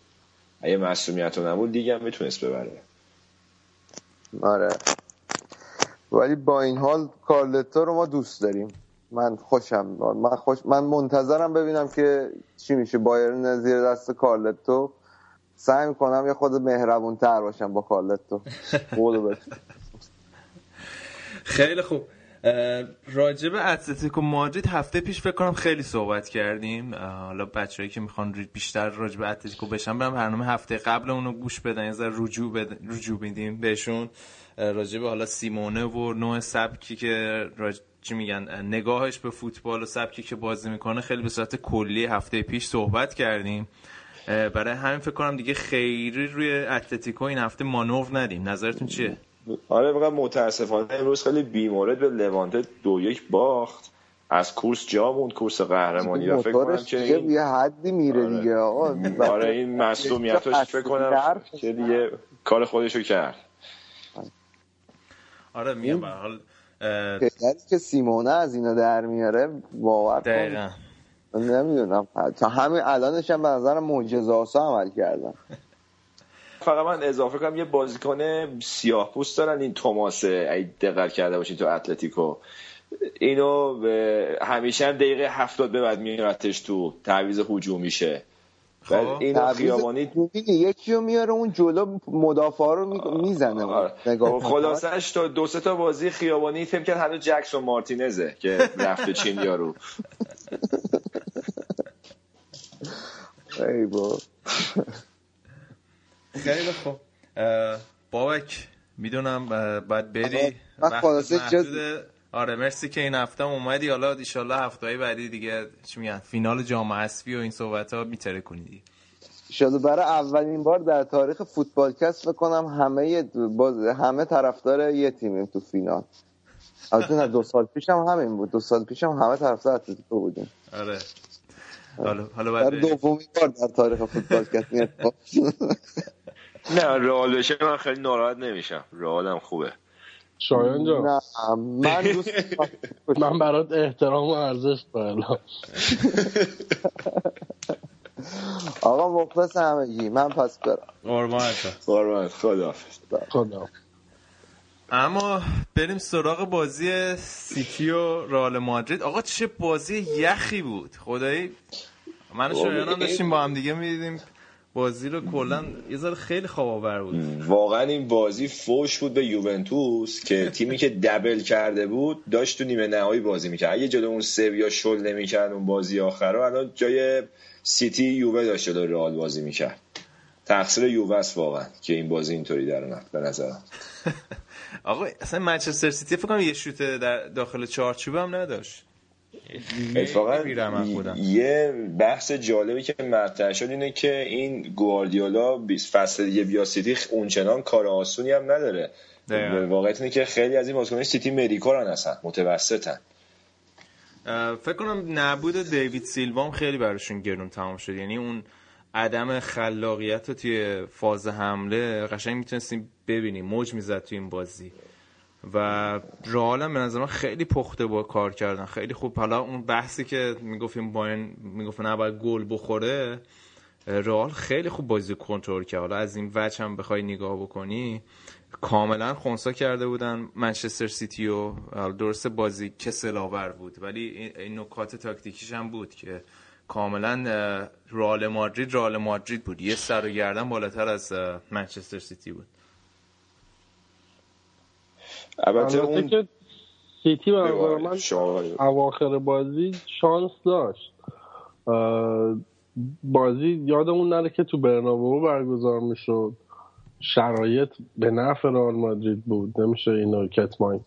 اگه مصدومیت رو نبود دیگه هم می‌تونست ببره. آره. ولی با این حال کارلتو رو ما دوست داریم. من خوشم من خوش من منتظرم ببینم که چی میشه. بایرن زیر دست کارلتو سعی می‌کنم یه خود مهربون تر باشم با کارلتو. خیلی خوب. به اتلتیکو مادرید هفته پیش فکر کنم خیلی صحبت کردیم. حالا بچه‌ای که می‌خوان بیشتر راجع به اتلتیکو بشن برن برنامه هفته قبل اونو گوش بدن. یه رجوع بد... رجوع میدیم بهشون. به حالا سیمونه و نوع سبکی که راج... چی میگن اه، نگاهش به فوتبال و سبکی که بازی می‌کنه. خیلی به صورت کلی هفته پیش صحبت کردیم. برای همین فکر کنم دیگه خیلی روی اتلتیکو این هفته مانور ندیم. نظرتون چیه؟ آره فقط متاسفانه امروز خیلی بیمورد به لوانته دو یک باخت. از کورس جا موند کورس قهرمانی و فکر کنم که دیگه این یه حدی میره آره. دیگه آقا. آره این مصومیتش فکر کنم که دیگه کار خودشو کرد. آره میگم به هر حال پدری که سیمونه از اینا در میاره باور کن دقیقا. نمی‌دونم. تا همین الانش هم به نظرم معجزه آسا عمل کردن. فقط من اضافه کنم یه بازیکن سیاه پوست دارن این توماسه اگه دقت کرده باشین تو اتلتیکو. اینو به- همیشه هم دقیقه هفتاد به بعد میارتش تو تعویض هجوم میشه. خب. تعویض خیابانی یکی رو میاره اون جلو مدافع رو می- می‌زنه. آره. نگاه خب خلاصش تا دو سه تا بازی خیابانی فکر کرد هنوز جکسون مارتینزه که رفته چین یارو. ای با خیلی خوب. بابک می‌دونم باید بری. وقت محدوده. آره مرسی که این هفته اومدی. حالا ایشالله هفته های بعدی دیگه چی میگن فینال جام حذفی و این صحبت ها میتره کنیدی. شده برای اولین بار در تاریخ فوتبالکست بکنم همه باز همه طرفدار یه تیمیم تو فینال. البته نه دو سال پیش هم همین بود. دو سال پیش هم همه طرفدار اتلتیکو بودیم. آره. حالا حالا برای بریم. دومین بار در تاریخ فوتبالکست این اتفاق نه رئال بشه من خیلی ناراحت نمیشم. رئالم خوبه. شایان جان. نه من دوست من برات احترام و ارزش قائلم آقا مخلص همگی. من پس برم. قربانت. قربانت. خداحافظ. خدا اما بریم سراغ بازی سیتی و رئال مادرید. آقا چه بازی یخی بود. خدایی. من و شایان هم داشتیم با هم دیگه می‌دیدیم. بازی رو کلا یه ذره خیلی خواب آور بود. واقعا این بازی فوش بود به یوونتوس که تیمی که دبل کرده بود داشت تو نیمه نهایی بازی می‌کرد. اگه جلو اون سویا شل نمی‌کرد اون بازی آخر الان جای سیتی یووه داشت جلو رئال بازی می‌کرد. تقصیر یووه است واقعا که این بازی اینطوری در اومد به نظرم. آقا اصلا منچستر سیتی فکر کنم یه شوت در داخل چارچوب هم نداشت. اتفاقا. یه بحث جالبی که مطرح شد اینه که این گواردیولا فصل دیگه بیا سیتی اونچنان کار آسونی هم نداره. واقعیت اینه که خیلی از این بازیکنان سیتی مدیکارن هستن متوسطن. فکر کنم نبود دیوید سیلوا هم خیلی براشون گرون تمام شد. یعنی اون عدم خلاقیت رو توی فاز حمله قشنگ می‌تونستیم ببینیم. موج می‌زد توی این بازی. و رئال به نظر من خیلی پخته با کار کردن. خیلی خوب. حالا اون بحثی که می‌گفتیم باین می‌گفت نباید گل بخوره رئال خیلی خوب بازی کنترل کرد. حالا از این وجه هم بخوای نگاه بکنی کاملا خونسا کرده بودن منچستر سیتی و درست بازی کسل آور بود. ولی این- نکات تاکتیکیش هم بود که کاملا رئال مادرید رئال مادرید بود. یه سر و گردن بالاتر از منچستر سیتی بود. البته اون که سیتی به نظر من اواخر بازی شانس داشت. بازی یادمون نره که تو برنابو برگزار می‌شد. شرایط به نفع رئال مادرید بود. نمیشه اینو کتمان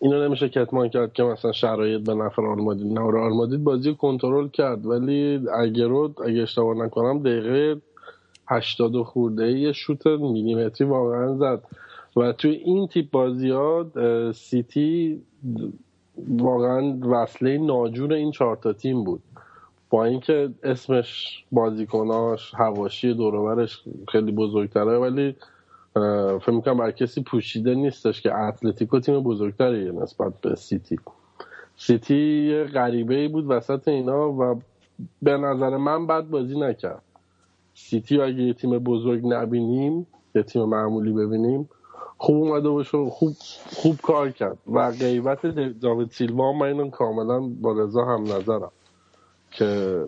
اینو نمیشه کتمان کرد که مثلا شرایط به نفر آلمادید نه آلمادید بازی کنترل کرد. ولی اگه رو اگه اشتباه نکنم دقیقه 80 خورده یه شوت میلیمتری واقعا زد. و تو این تیپ بازی ها سیتی واقعا وصله ناجور این چهارتا تیم بود. با اینکه اسمش بازیکناش هواشی دوروبرش خیلی بزرگتره ولی فکر می‌کنم بر کسی پوشیده نیستش که اتلتیکو تیم بزرگتری نسبت به سیتی. سیتی غریبه ای بود وسط اینا و به نظر من بد بازی نکرد. سیتی اگه یه تیم بزرگ نبینیم یه تیم معمولی ببینیم خوب اومده باشه خوب خوب کار کرد. و غیبت داوید سیلوا من اینو کاملا با رضا هم نظرم که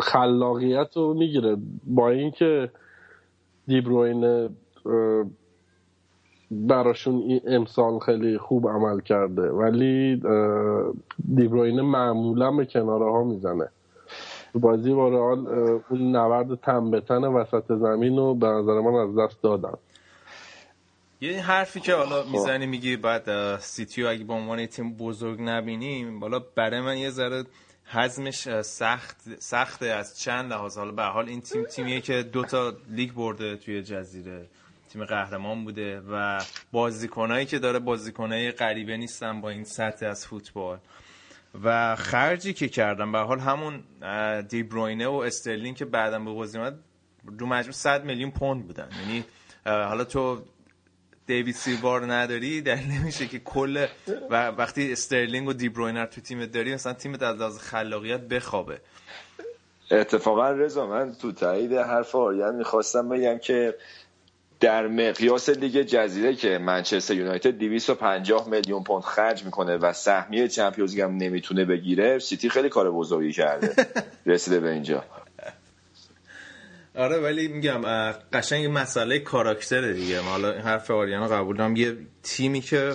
خلاقیت رو می‌گیره. با اینکه دیبروین براشون امسال خیلی خوب عمل کرده ولی دیبروین معمولا به کناره ها می‌زنه. بازی با رئال اون نبرد تن به تن وسط زمین رو به نظر من از دست دادن. یه حرفی که حالا خب. می‌زنی میگی بعد سیتیو اگه به عنوان تیم بزرگ نبینیم حالا برای من یه ذره حزمش سخت سخته از چند لحاظ. حالا به حال این تیم تیمیه که دو تا لیگ برده توی جزیره. تیم قهرمان بوده و بازیکنایی که داره بازیکنای غریبه نیستن با این سطح از فوتبال. و خرجی که کردم به حال همون دیبروینه و استرلینگ که بعدا به بازی اومد رو مجموع 100 میلیون پوند بودن. یعنی حالا تو دیوید سیلوا رو نداری در نمیشه که کل و وقتی استرلینگ و دیبروینه تو تیمت داری مثلا تیمت از لحاظ خلاقیت بخوابه. اتفاقا رضا من تو تایید حرف آریان می‌خواستم بگم که در مقیاس لیگ جزیره که منچستر یونایتد 250 میلیون پوند خرج می‌کنه و سهمیه Champions هم نمی‌تونه بگیره سیتی خیلی کار بزرگی کرده. رسیده به اینجا. آره ولی میگم قشنگ مسئله کاراکتر دیگه. حالا این حرف آریانا قبول دارم. یه تیمی که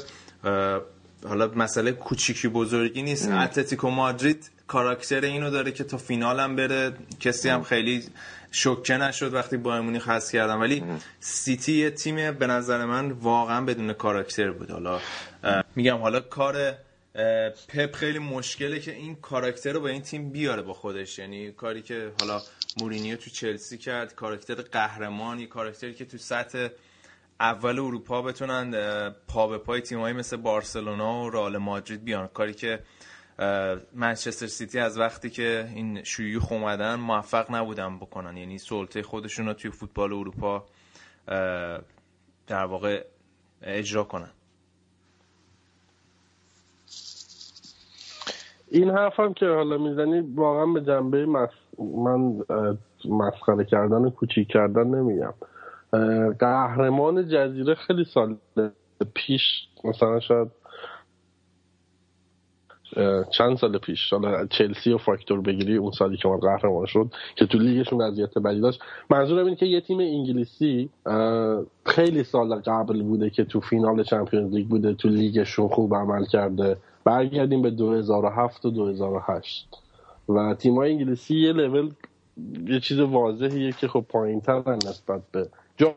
حالا مسئله کوچیکی بزرگی نیست. اتلتیکو مادرید کاراکتر اینو داره که تا فینال هم بره. کسی هم خیلی شوکه نشد وقتی با امونی خاص کردم ولی سیتی یه تیم به نظر من واقعا بدون کاراکتر بود. حالا میگم حالا کار پپ خیلی مشکله که این کاراکتر رو به این تیم بیاره با خودش. یعنی کاری که حالا مورینیو تو چلسی کرد کاراکتر قهرمانی کاراکتری که تو سطح اول اروپا بتونن پا به پای تیمایی مثل بارسلونا و رئال مادرید بیان. کاری که منچستر سیتی از وقتی که این شیوخ اومدن موفق نبودن بکنن. یعنی سلطه خودشون رو توی فوتبال اروپا در واقع اجرا کنن. این حرفم که حالا می‌زنی واقعا به جنبه من مسخره کردن کوچیک کردن نمیگم. قهرمان جزیره خیلی سال پیش مثلا شاید چند سال پیش حالا چلسی و فاکتور بگیری اون سالی که ما قهرمان شد که تو لیگشون وضعیت بدی داشت. منظورم اینه که یه تیم انگلیسی خیلی سال قبل بوده که تو فینال چمپیونز لیگ بوده تو لیگشون خوب عمل کرده. برگردیم به 2007 و 2008 و تیمای انگلیسی یه لول یه چیز واضحیه که خب پایین نسبت به جا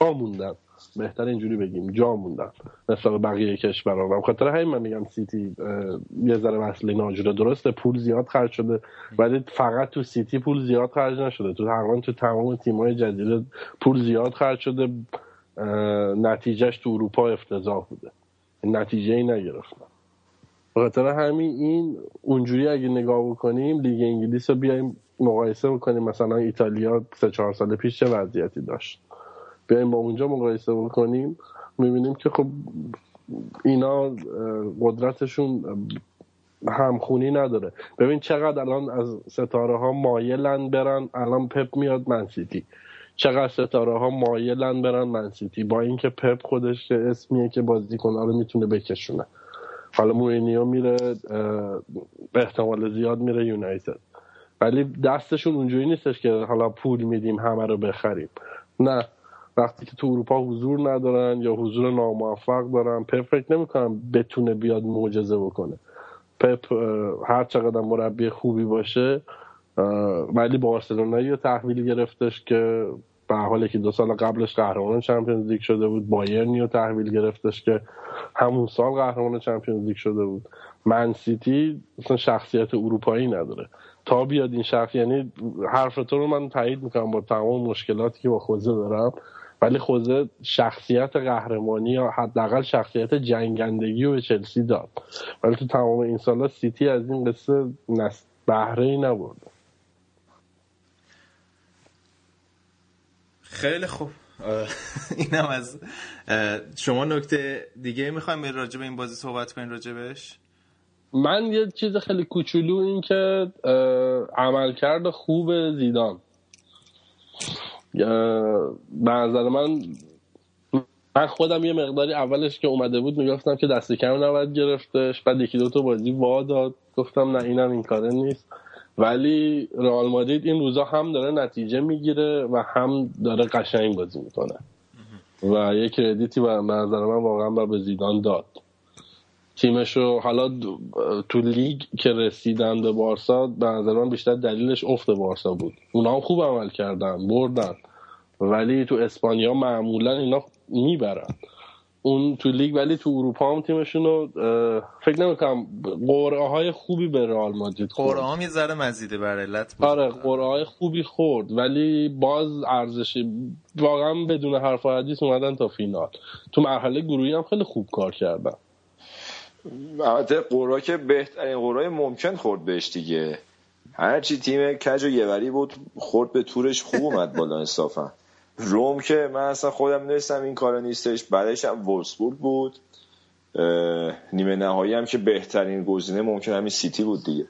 موندن. بهتر اینجوری بگیم جا موندن مثل بقیه کشورها. و خاطر همین من میگم سیتی یه ذره مسئله ناجوره درسته پول زیاد خرج شده ولی فقط تو سیتی پول زیاد خرج نشده. تو تقریبا تو تمام تیم‌های جدید پول زیاد خرج شده نتیجهش تو اروپا افتضاح بوده. نتیجه ای نگرفتن خاطر همین این اونجوری اگه نگاه بکنیم لیگ انگلیس رو بیایم مقایسه بکنیم. مثلا ایتالیا سه چهار سال پیش چه وضعیتی داشت؟ بیایم با اونجا مقایسه بکنیم. می‌بینیم که خب اینا قدرتشون همخونی نداره. ببین چقدر الان از ستاره ها مایلن برن الان پپ میاد منسیتی چقدر ستاره ها مایلن برن منسیتی با اینکه پپ خودش که اسمیه که بازیکن رو می‌تونه بکشونه. حالا مورینیو میره به احتمال زیاد میره یونایتد. ولی دستشون اونجوری نیستش که حالا پول میدیم همه رو بخریم. نه. وقتی که تو اروپا حضور ندارن یا حضور ناموفق دارن پپ فکر نمی‌کنم بتونه بیاد معجزه بکنه. پپ هر چقدر مربی خوبی باشه ولی بارسلونایی رو تحویل گرفتش که به حال که دو سال قبلش قهرمان چمپیونز لیگ شده بود بایرنی رو تحویل گرفتش که همون سال قهرمان چمپیونز لیگ شده بود. من سیتی مثلا شخصیت اروپایی نداره. تا بیاد این شخص یعنی حرف تو رو من تایید می‌کنم با تمام مشکلاتی که با خوزه دارم ولی خوزه شخصیت قهرمانی یا حداقل شخصیت جنگندگی رو به چلسی داد. ولی تو تمام این سالا سیتی از این قصه بهره ای نبرده. خیلی خوب. اینم از شما نکته دیگه می‌خوایم راجع به این بازی صحبت کنیم راجبش؟ من یه چیز خیلی کوچولو این که عملکرد خوب زیدان. به نظر من من خودم یه مقداری اولش که اومده بود می‌گفتم که دست کم نباید گرفتش بعد یکی دو تا بازی وا داد. گفتم نه اینم این کاره نیست. ولی رئال مادرید این روزا هم داره نتیجه می‌گیره و هم داره قشنگ بازی می‌کنه. و یه کردیتی به نظر من واقعا به زیدان داد. تیمشو حالا تو لیگ که رسیدن به بارسا به نظر من بیشتر دلیلش افت بارسا بود. اونا هم خوب عمل کردن بردن. ولی تو اسپانیا معمولا اینا می‌برن. اون تو لیگ ولی تو اروپا هم تیمشون رو فکر نمی‌کنم. قرعه های خوبی به رئال مادرید خورد. قرعه هم یه ذره مزیده بر علت آره قرعه های خوبی خورد ولی باز ارزشی واقعا بدون حرف حدیث اومدن تا فینال. تو مرحله گروهی هم خیلی خوب کار کردن. البته قرعه که بهترین قرعه ممکن خورد بهش دیگه. هرچی تیم کج و یوری بود خورد به تورش خوب اومد بالا انصافا. روم که من اصلا خودم نستم این کارا نیستش بعدش هم وولسبورگ بود. نیمه نهایی هم که بهترین گزینه ممکن همین سیتی بود دیگه.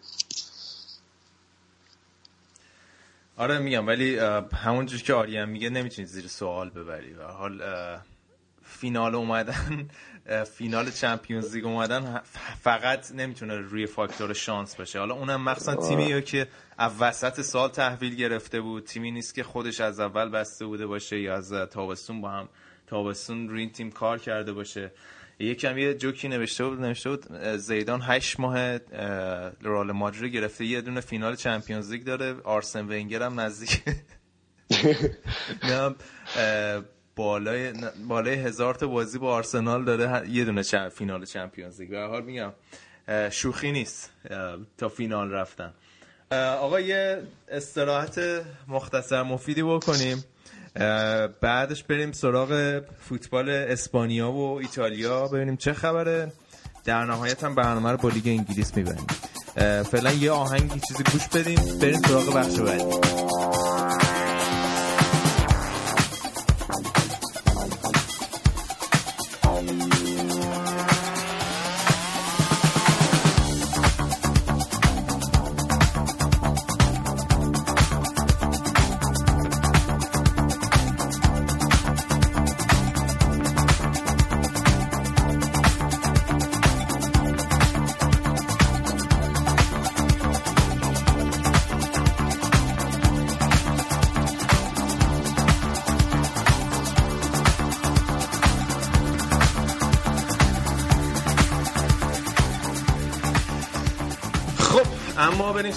آره میگم ولی همونجور که آریان میگه نمی‌تونی زیر سوال ببری و حال فینال اومدن فینال چمپیونز لیگ اومدن فقط نمی‌تونه روی فاکتور شانس باشه. حالا اونم مخصوصا تیمی که وسط سال تحویل گرفته بود. تیمی نیست که خودش از اول بسته بوده باشه یا از تابستون با هم تابستون روی این تیم کار کرده باشه. یکم یه جوکی نوشته بود نوشته بود زیدان هشت ماه رال مادرید گرفته. یه دونه فینال چمپیونز لیگ داره. آرسن ونگر هم نزدیک. بالای بالای هزار تا بازی با آرسنال داره. یه دونه فینال چمپیونز لیگ. به حال میگم شوخی نیست تا فینال رفتن. آقا یه استراحت مختصر مفیدی بکنیم. بعدش بریم سراغ فوتبال اسپانیا و ایتالیا. ببینیم چه خبره. در نهایت هم برنامه رو با لیگ انگلیس می‌بریم. فعلا یه آهنگی چیزی گوش بدیم. بریم سراغ بخش بعدی.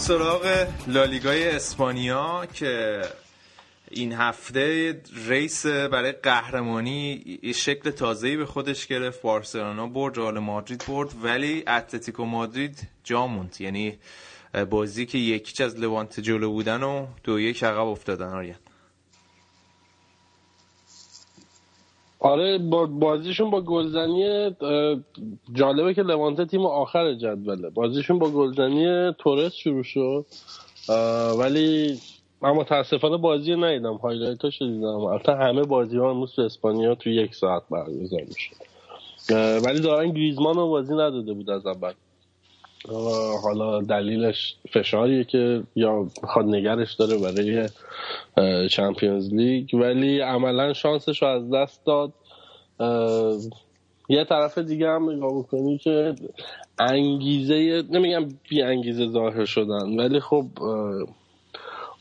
سراغ لالیگای اسپانیا که این هفته ریس برای قهرمانی شکل تازه‌ای به خودش گرفت. بارسلونا برد رئال مادرید برد ولی اتلتیکو مادرید جا موند. یعنی بازی که یکیچ از لوانت جلو بودن و دو یک عقب افتادن آریان. آره بازیشون با گلزنی جالبه که لوانته تیم آخر جدوله. بازیشون با گلزنی تورس شروع شد. ولی من متاسفانه بازی ندیدم. هایلایتاشو دیدم. البته همه بازی ها تو اسپانیا تو یک ساعت برگزار میشه ولی دارن گریزمان رو بازی نداده بود از اول. حالا دلیلش فشاریه که یا خود نگرش داره برای چمپیونز لیگ ولی عملا شانسش رو از دست داد. یه طرف دیگه هم نگاه بکنی که انگیزه نمیگم بی انگیزه ظاهر شدن ولی خب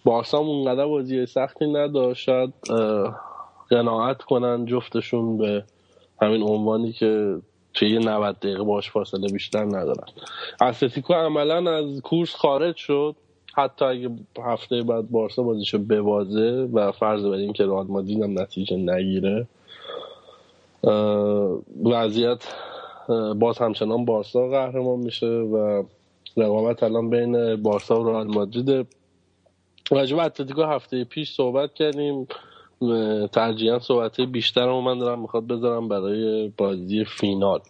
بارسا اونقدر بازی سختی نداشت قناعت کنن جفتشون به همین عنوانی که توی یه 90 دقیقه باش فاصله بیشتر ندارن. اتلتیکو عملا از کورس خارج شد. حتی اگه هفته بعد بارسا بازیشو ببازه و فرض بر این که رئال مادرید هم نتیجه نگیره وضعیت باز همچنان بارسا قهرمان میشه و رقابت الان بین بارسا و رئال مادرید. راجب اتلتیکو هفته پیش صحبت کردیم. ترجیحاً صحبت بیشتر رو من دارم می‌خواد بذارم برای بازی فینال.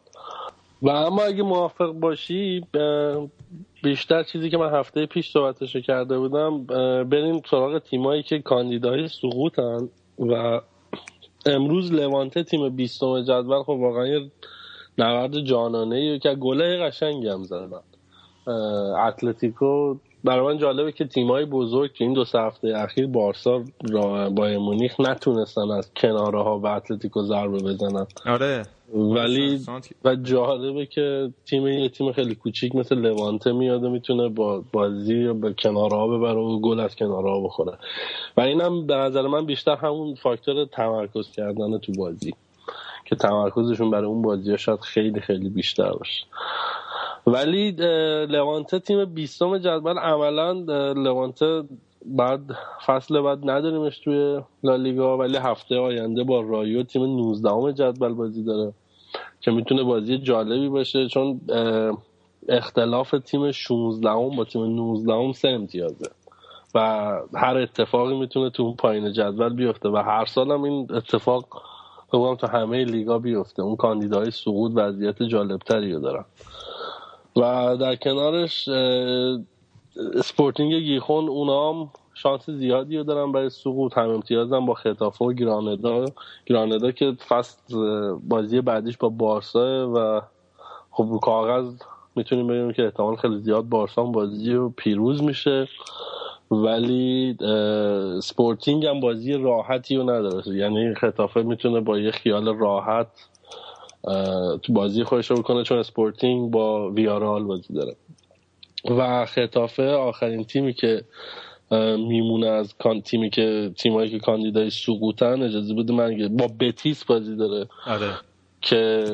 و اما اگه موافق باشی بیشتر چیزی که من هفته پیش صحبتش کرده بودم بریم سراغ تیمایی که کاندیدای سقوطن و امروز لوانته تیم بیستم جدول خب واقعا یه نبرد جانانه که گله قشنگی هم زدن. اتلتیکو برای من جالبه که تیمای بزرگ که این دو سه هفته اخیر بارسا با مونیخ نتونستن از کناره ها و اتلتیکو ضربه بزنن. آره. ولی و جالبه که تیم یه تیم خیلی کوچیک مثل لوانته میاد و می‌تونه با بازی به کناره ها ببره و گل از کناره ها بخوره. و اینم به نظر من بیشتر همون فاکتور تمرکز کردن تو بازی که تمرکزشون برای اون بازی شاید خیلی خیلی بیشتر باشه. ولی لوانته تیم بیستم جدول عملا لوانته بعد فصل بعد نداریمش توی لالیگا ولی هفته آینده با رایو تیم 19 جدول بازی داره که می‌تونه بازی جالبی باشه چون اختلاف تیم 16 با تیم 19 سه امتیازه و هر اتفاقی می‌تونه تو اون پایین جدول بیفته و هر سال هم این اتفاق بگم تو همه لیگا بیفته. اون کاندیدای سقوط وضعیت جالبتری رو دارن. و در کنارش سپورتینگ گیخون اونام شانس زیادی رو دارن برای سقوط هم امتیازم با ختافه و گرانادا. گرانادا که فصل بازی بعدیش با بارسا و خب رو کاغذ می‌تونیم بگیم که احتمال خیلی زیاد بارسا بازی رو پیروز میشه. ولی سپورتینگ هم بازی راحتی رو نداره. یعنی ختافه می‌تونه با یه خیال راحت تو بازی خودش رو بکنه چون سپورتینگ با ویارئال بازی داره. و ختافه آخرین تیمی که میمونه از کان تیمی که تیمایی که کاندیدای سقوطن اجازه بده من با بتیس بازی داره. آره. که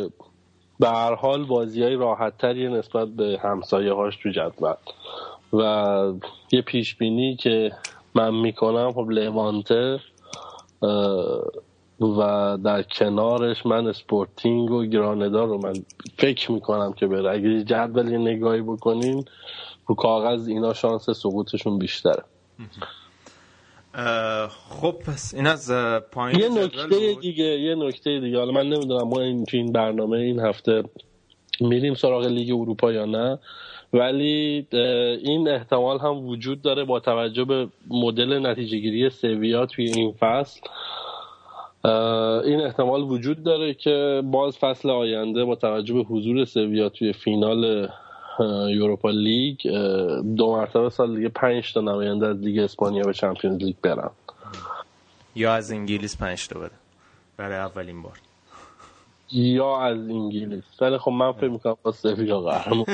به هر حال بازی های راحت تری نسبت به همسایه هاش تو جدول. و یه پیش بینی که من می‌کنم خب لوانته و در کنارش من اسپورتینگ و گرانادا رو من فکر می‌کنم که بره. اگه جدول نگاهی بکنین رو کاغذ اینا شانس سقوطشون بیشتره. خب پس این از پایین یه نکته دیگه یه نکته دیگه. حالا من نمی‌دونم ما این تو این برنامه این هفته میریم سراغ لیگ اروپا یا نه ولی این احتمال هم وجود داره با توجه به مدل نتیجه گیری سویا توی این فصل. این احتمال وجود داره که باز فصل آینده با توجه به حضور سویا توی فینال یوروپا لیگ دو مرتبه سال دیگه پنج تا نماینده از لیگ اسپانیا به Champions League برن. یا از انگلیس پنج تا بره برای اولین بار. یا از انگلیس. ولی خب من فکر می‌کنم با سویا قهرمان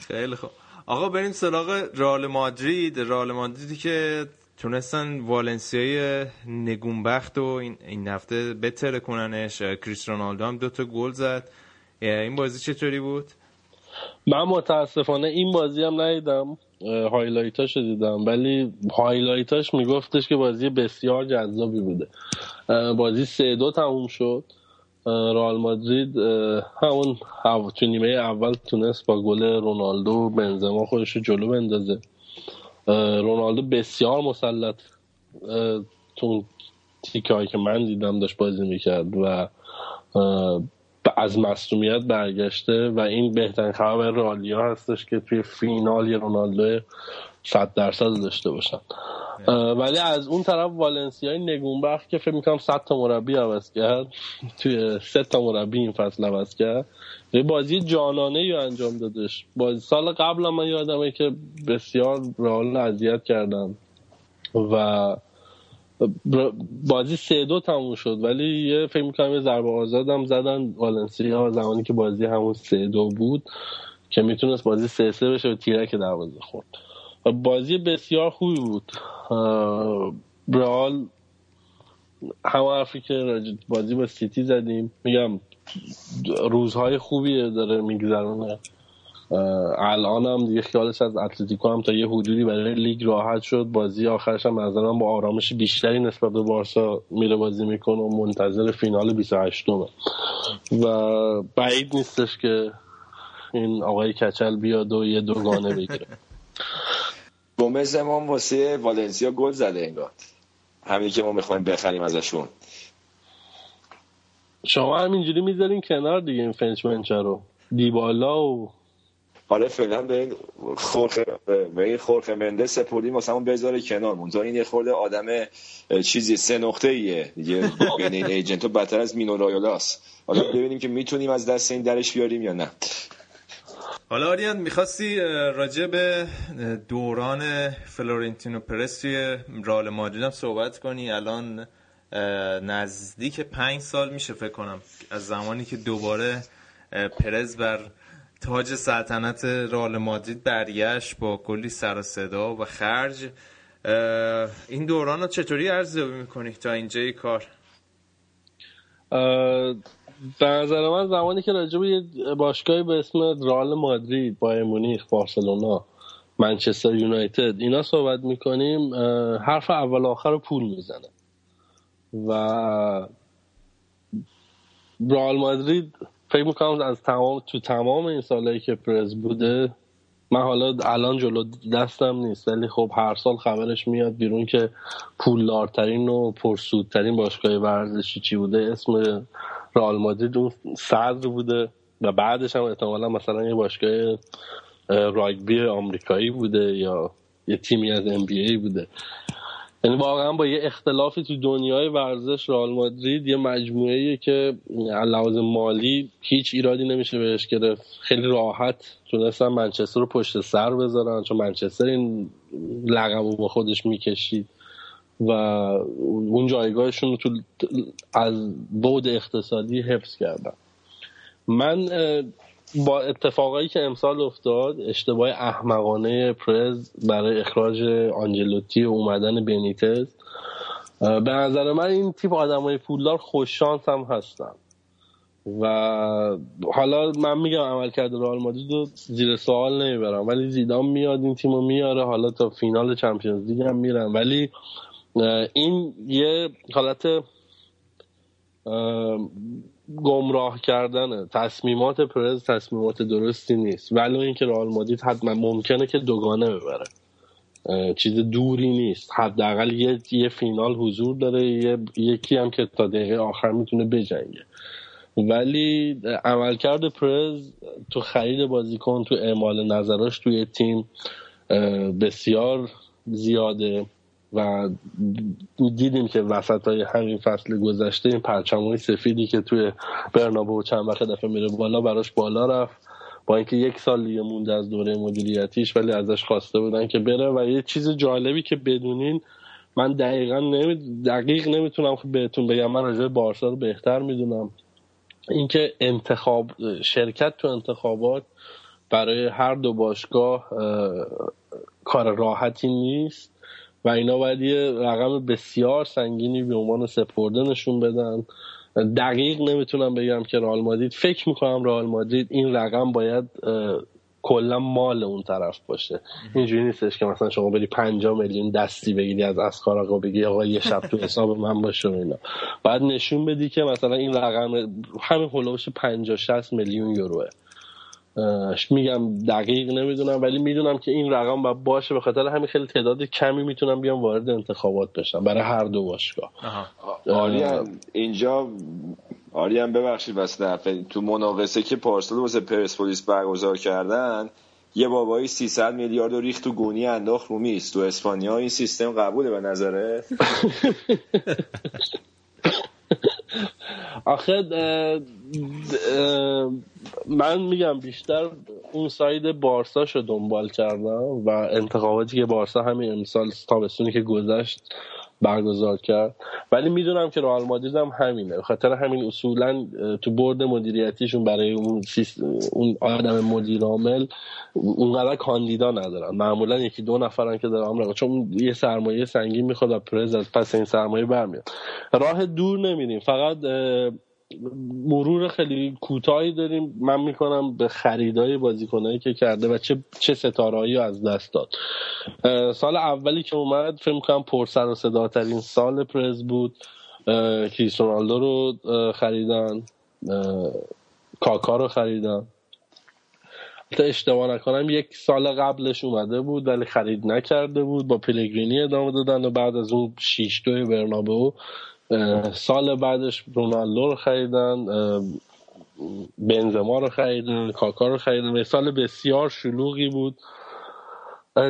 خیلی خوب. آقا بریم سراغ رئال مادرید. رئال مادریدی که تونستن والنسیای نگونبخت و این, این هفته بترکوننش. کریس رونالدو هم دوتا گل زد. این بازی چطوری بود؟ من متاسفانه این بازی هم ندیدم. highlight اش دیدم. ولی highlight اش میگفتش که بازی بسیار جذابی بوده. بازی سه دو تموم شد. رئال مادرید همون تو نیمه اول تونست با گل رونالدو و بنزما خودش رو جلو بندازه. رونالدو بسیار مسلط تو تیکه که من دیدم داشت بازی می‌کرد و از مصومیت برگشته و این بهترین خبر رالیا هستش که توی فینال یه رونالدو صد درصد داشته باشن. ولی از اون طرف والنسیای نگونبخت که فکر می‌کنم 100 تا مربی عوض کرد. توی سه تا مربی این فصل عوض کرد. یه بازی جانانه ای انجام دادش. بازی سال قبل من یادمه که بسیار رئال اذیت کردم و بازی سه دو تموم شد. ولی یه فکر می‌کنم یه ضربه آزادم زدن والنسیا زمانی که بازی همون سه دو بود که می‌تونست بازی سه سه بشه و تیرک دروازه خورد. بازی بسیار خوبی بود. برال همه حرفی که بازی با سیتی زدیم میگم روزهای خوبی داره میگذرونه. الان هم دیگه خیالش از اتلتیکو هم تا یه حدودی برای لیگ راحت شد. بازی آخرش هم نظرم با آرامش بیشتری نسبت به بارسا میره بازی می‌کنه و منتظر فینال 28 و بعید نیستش که این آقای کچل بیاد و یه دوگانه بگیره. گومز ما واسه والنسیا گل زده انگار. همین که ما می‌خوایم بخریم ازشون. شما همینجوری می‌ذارین کنار دیگه این فنچ رو. دیبالا و آره فعلا به این خورخه به این خورخه مندز سپردیم واسه همون بذاره کنار. منتها این یه خورده آدم چیزی سه نقطه ایه دیگه بین این agent ا بدتر از مینو رایولاس. حالا ببینیم که می‌تونیم از دست این درش بیاریم یا نه. حالا آریان می‌خواستی راجع به دوران فلورنتینو پرز توی رئال مادرید هم صحبت کنی؟ الان نزدیک پنج سال میشه فکر کنم. از زمانی که دوباره پرز بر تاج سلطنت رال مادرید برگشت با کلی سر و صدا و خرج این دوران رو چطوری ارزیابی می‌کنی تا اینجای کار؟ به نظر من زمانی که راجع یه باشگاهی به اسم رال مادرید با مونیخ بارسلونا منچستر یونایتد اینا صحبت می‌کنیم حرف اول آخر رو پول می‌زنه. و رال مادرید فکر می‌کنم از تمام تو تمام این سالهایی که پرز بوده من حالا الان جلو دستم نیست ولی خب هر سال خبرش میاد بیرون که پولدارترین و پرسودترین باشگاه ورزشی چی بوده؟ اسم رئال مادرید اون صدر بوده و بعدش هم احتمالا مثلا یه باشگاه راگبی آمریکایی بوده یا یه تیمی از ام بی ای بوده. یعنی واقعا با یه اختلافی تو دنیای ورزش رئال مادرید یه مجموعه که لحاظ مالی هیچ ایرادی نمیشه بهش گرفت. خیلی راحت تونستن منچستر رو پشت سر بذارن چون منچستر این لقب رو با خودش می‌کشید. و اون جایگاهشون رو تو از بود اقتصادی حفظ کردن. من با اتفاقایی که امسال افتاد اشتباه احمقانه پرز برای اخراج آنجلوتی و اومدن بنیتز به نظر من این تیپ آدمای پولدار خوششانس هم هستن. و حالا من میگم عمل کرده رئال مادرید رو زیر سوال نمی‌برم ولی زیدان میاد این تیم رو میاره حالا تا فینال چمپیونز لیگ هم میرن. ولی این یه حالت گمراه کردن تصمیمات پرز تصمیمات درستی نیست. ولی اینکه رئال مادرید حتما ممکنه که دوگانه ببره. چیز دوری نیست. حداقل یه،, یه فینال حضور داره یه، یکی هم که تا دقیقه آخر می‌تونه بجنگه. ولی عملکرد پرز تو خرید بازیکن تو اعمال نظراش توی تیم بسیار زیاده. و دیدیم که وسط های همین فصل گذشته این پرچم سفیدی که توی برنابو چند وقت دفعه میره بالا براش بالا رفت. با اینکه یک سال دیگه مونده از دوره مدیریتیش ولی ازش خواسته بودن که بره و یه چیز جالبی که بدونین من دقیقا نمی... دقیق نمی‌تونم بهتون بگم من راجع بارسا رو بهتر می‌دونم. اینکه انتخاب شرکت تو انتخابات برای هر دو باشگاه کار راحتی نیست. و اینا باید یه رقم بسیار سنگینی به عنوان سپرده نشون بدن. دقیق نمی‌تونم بگم که رئال مادرید فکر می‌کنم رئال مادرید این رقم باید کلا مال اون طرف باشه. اینجوری نیستش که مثلا شما بری 5 میلیون دستی بگیری از اسکار بگی آقا یه شب تو حساب من باشه و اینا. بعد نشون بدی که مثلا این رقم همین هولوش 50 60 میلیون یوروه. میگم دقیق نمی‌دونم ولی می‌دونم که این رقم باید باشه. به خاطر همین خیلی تعداد کمی می‌تونم بیام وارد انتخابات بشم برای هر دو باشگاه. آریان اینجا آریان ببخشید بس تو مناقصه که پارسال واسه پرسپولیس برگزار کردن یه بابایی 300 میلیارد ریخت تو گونی انداخت رو میز. تو اسپانیا این سیستم قبوله به نظره آخه من میگم بیشتر اون ساید بارسا رو دنبال کردم و انتخاباتی که بارسا همین امسال تابستونی که گذشت برگزار کرد. ولی می‌دونم که رئال مادرید هم همینه. خاطر همین اصولا تو برد مدیریتیشون برای اون اون آدم مدیر عامل اونقدر کاندیدا ندارن. معمولا یکی دو نفرن که دارن چون یه سرمایه سنگین می‌خواد و پرز از پس این سرمایه برمیاد. راه دور نمیریم. فقط مرور خیلی کوتاهی داریم. من می‌کنم به خریدای بازیکنایی که کرده و چه چه ستارهایی از دست داد. سال اولی که اومد فکر می‌کنم پر سر و صداترین سال پرز بود. کریس رونالدو رو خریدن. کاکا رو خریدن. تا اشتباه نکنم یک سال قبلش اومده بود ولی خرید نکرده بود. با پلگرینی ادامه دادن و بعد از اون شیش دوی برنابو سال بعدش رونالدو رو خریدن بنزما رو خریدن کاکا رو خریدن. سال بسیار شلوغی بود.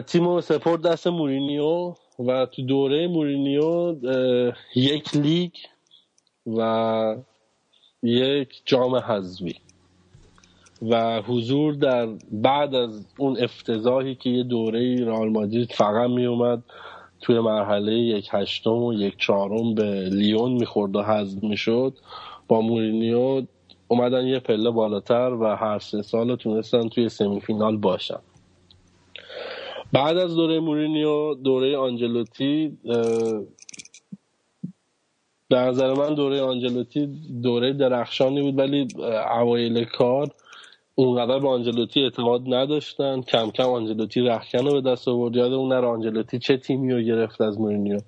تیم سپورت دست مورینیو و تو دوره مورینیو یک لیگ و یک جام حذفی. و حضور در بعد از اون افتضاحی که یه دوره رئال مادرید فقط می اومد توی مرحله یک هشتم و یک چهارم به لیون می‌خورد و حذف می‌شد. با مورینیو اومدن یه پله بالاتر و هر سه سال تونستن توی سمیفینال باشن. بعد از دوره مورینیو دوره آنجلوتی به نظر من دوره آنجلوتی دوره درخشانی بود ولی اوایل کار اونقدر به آنجلوتی اعتماد نداشتن. کم کم آنجلوتی رخکن رو به دست آورد. یاد اون آنجلوتی چه تیمی رو گرفت از مورینیو.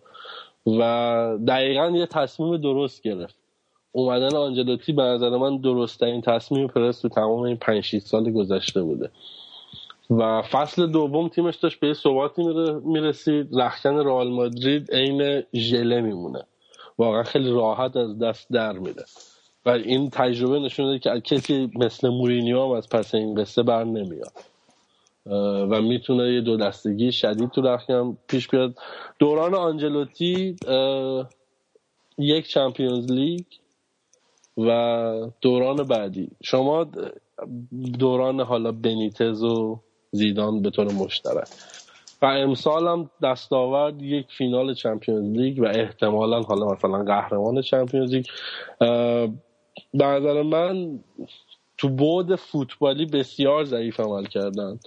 و دقیقا یه تصمیم درست گرفت. اومدن آنجلوتی به نظر من درست این تصمیم پرست تو تمام این 5 سال گذشته بوده. و فصل دوم تیمش داشت به ثباتی می‌رسید. رخکن رئال مادرید عین ژله میمونه. واقعا خیلی راحت از دست در میده و این تجربه نشون که کسی مثل مورینیو هم از پس این قصه بر نمیاد. و می‌تونه یه دو دستگی شدید تو رخیم پیش بیاد. دوران آنجلوتی یک چمپیونز لیگ و دوران بعدی. شما دوران حالا بنیتز و زیدان به طور مشترک. و امسال هم دستاورد یک فینال چمپیونز لیگ و احتمالا حالا مثلا قهرمان چمپیونز لیگ. به نظر من تو بود فوتبالی بسیار ضعیف عمل کردن.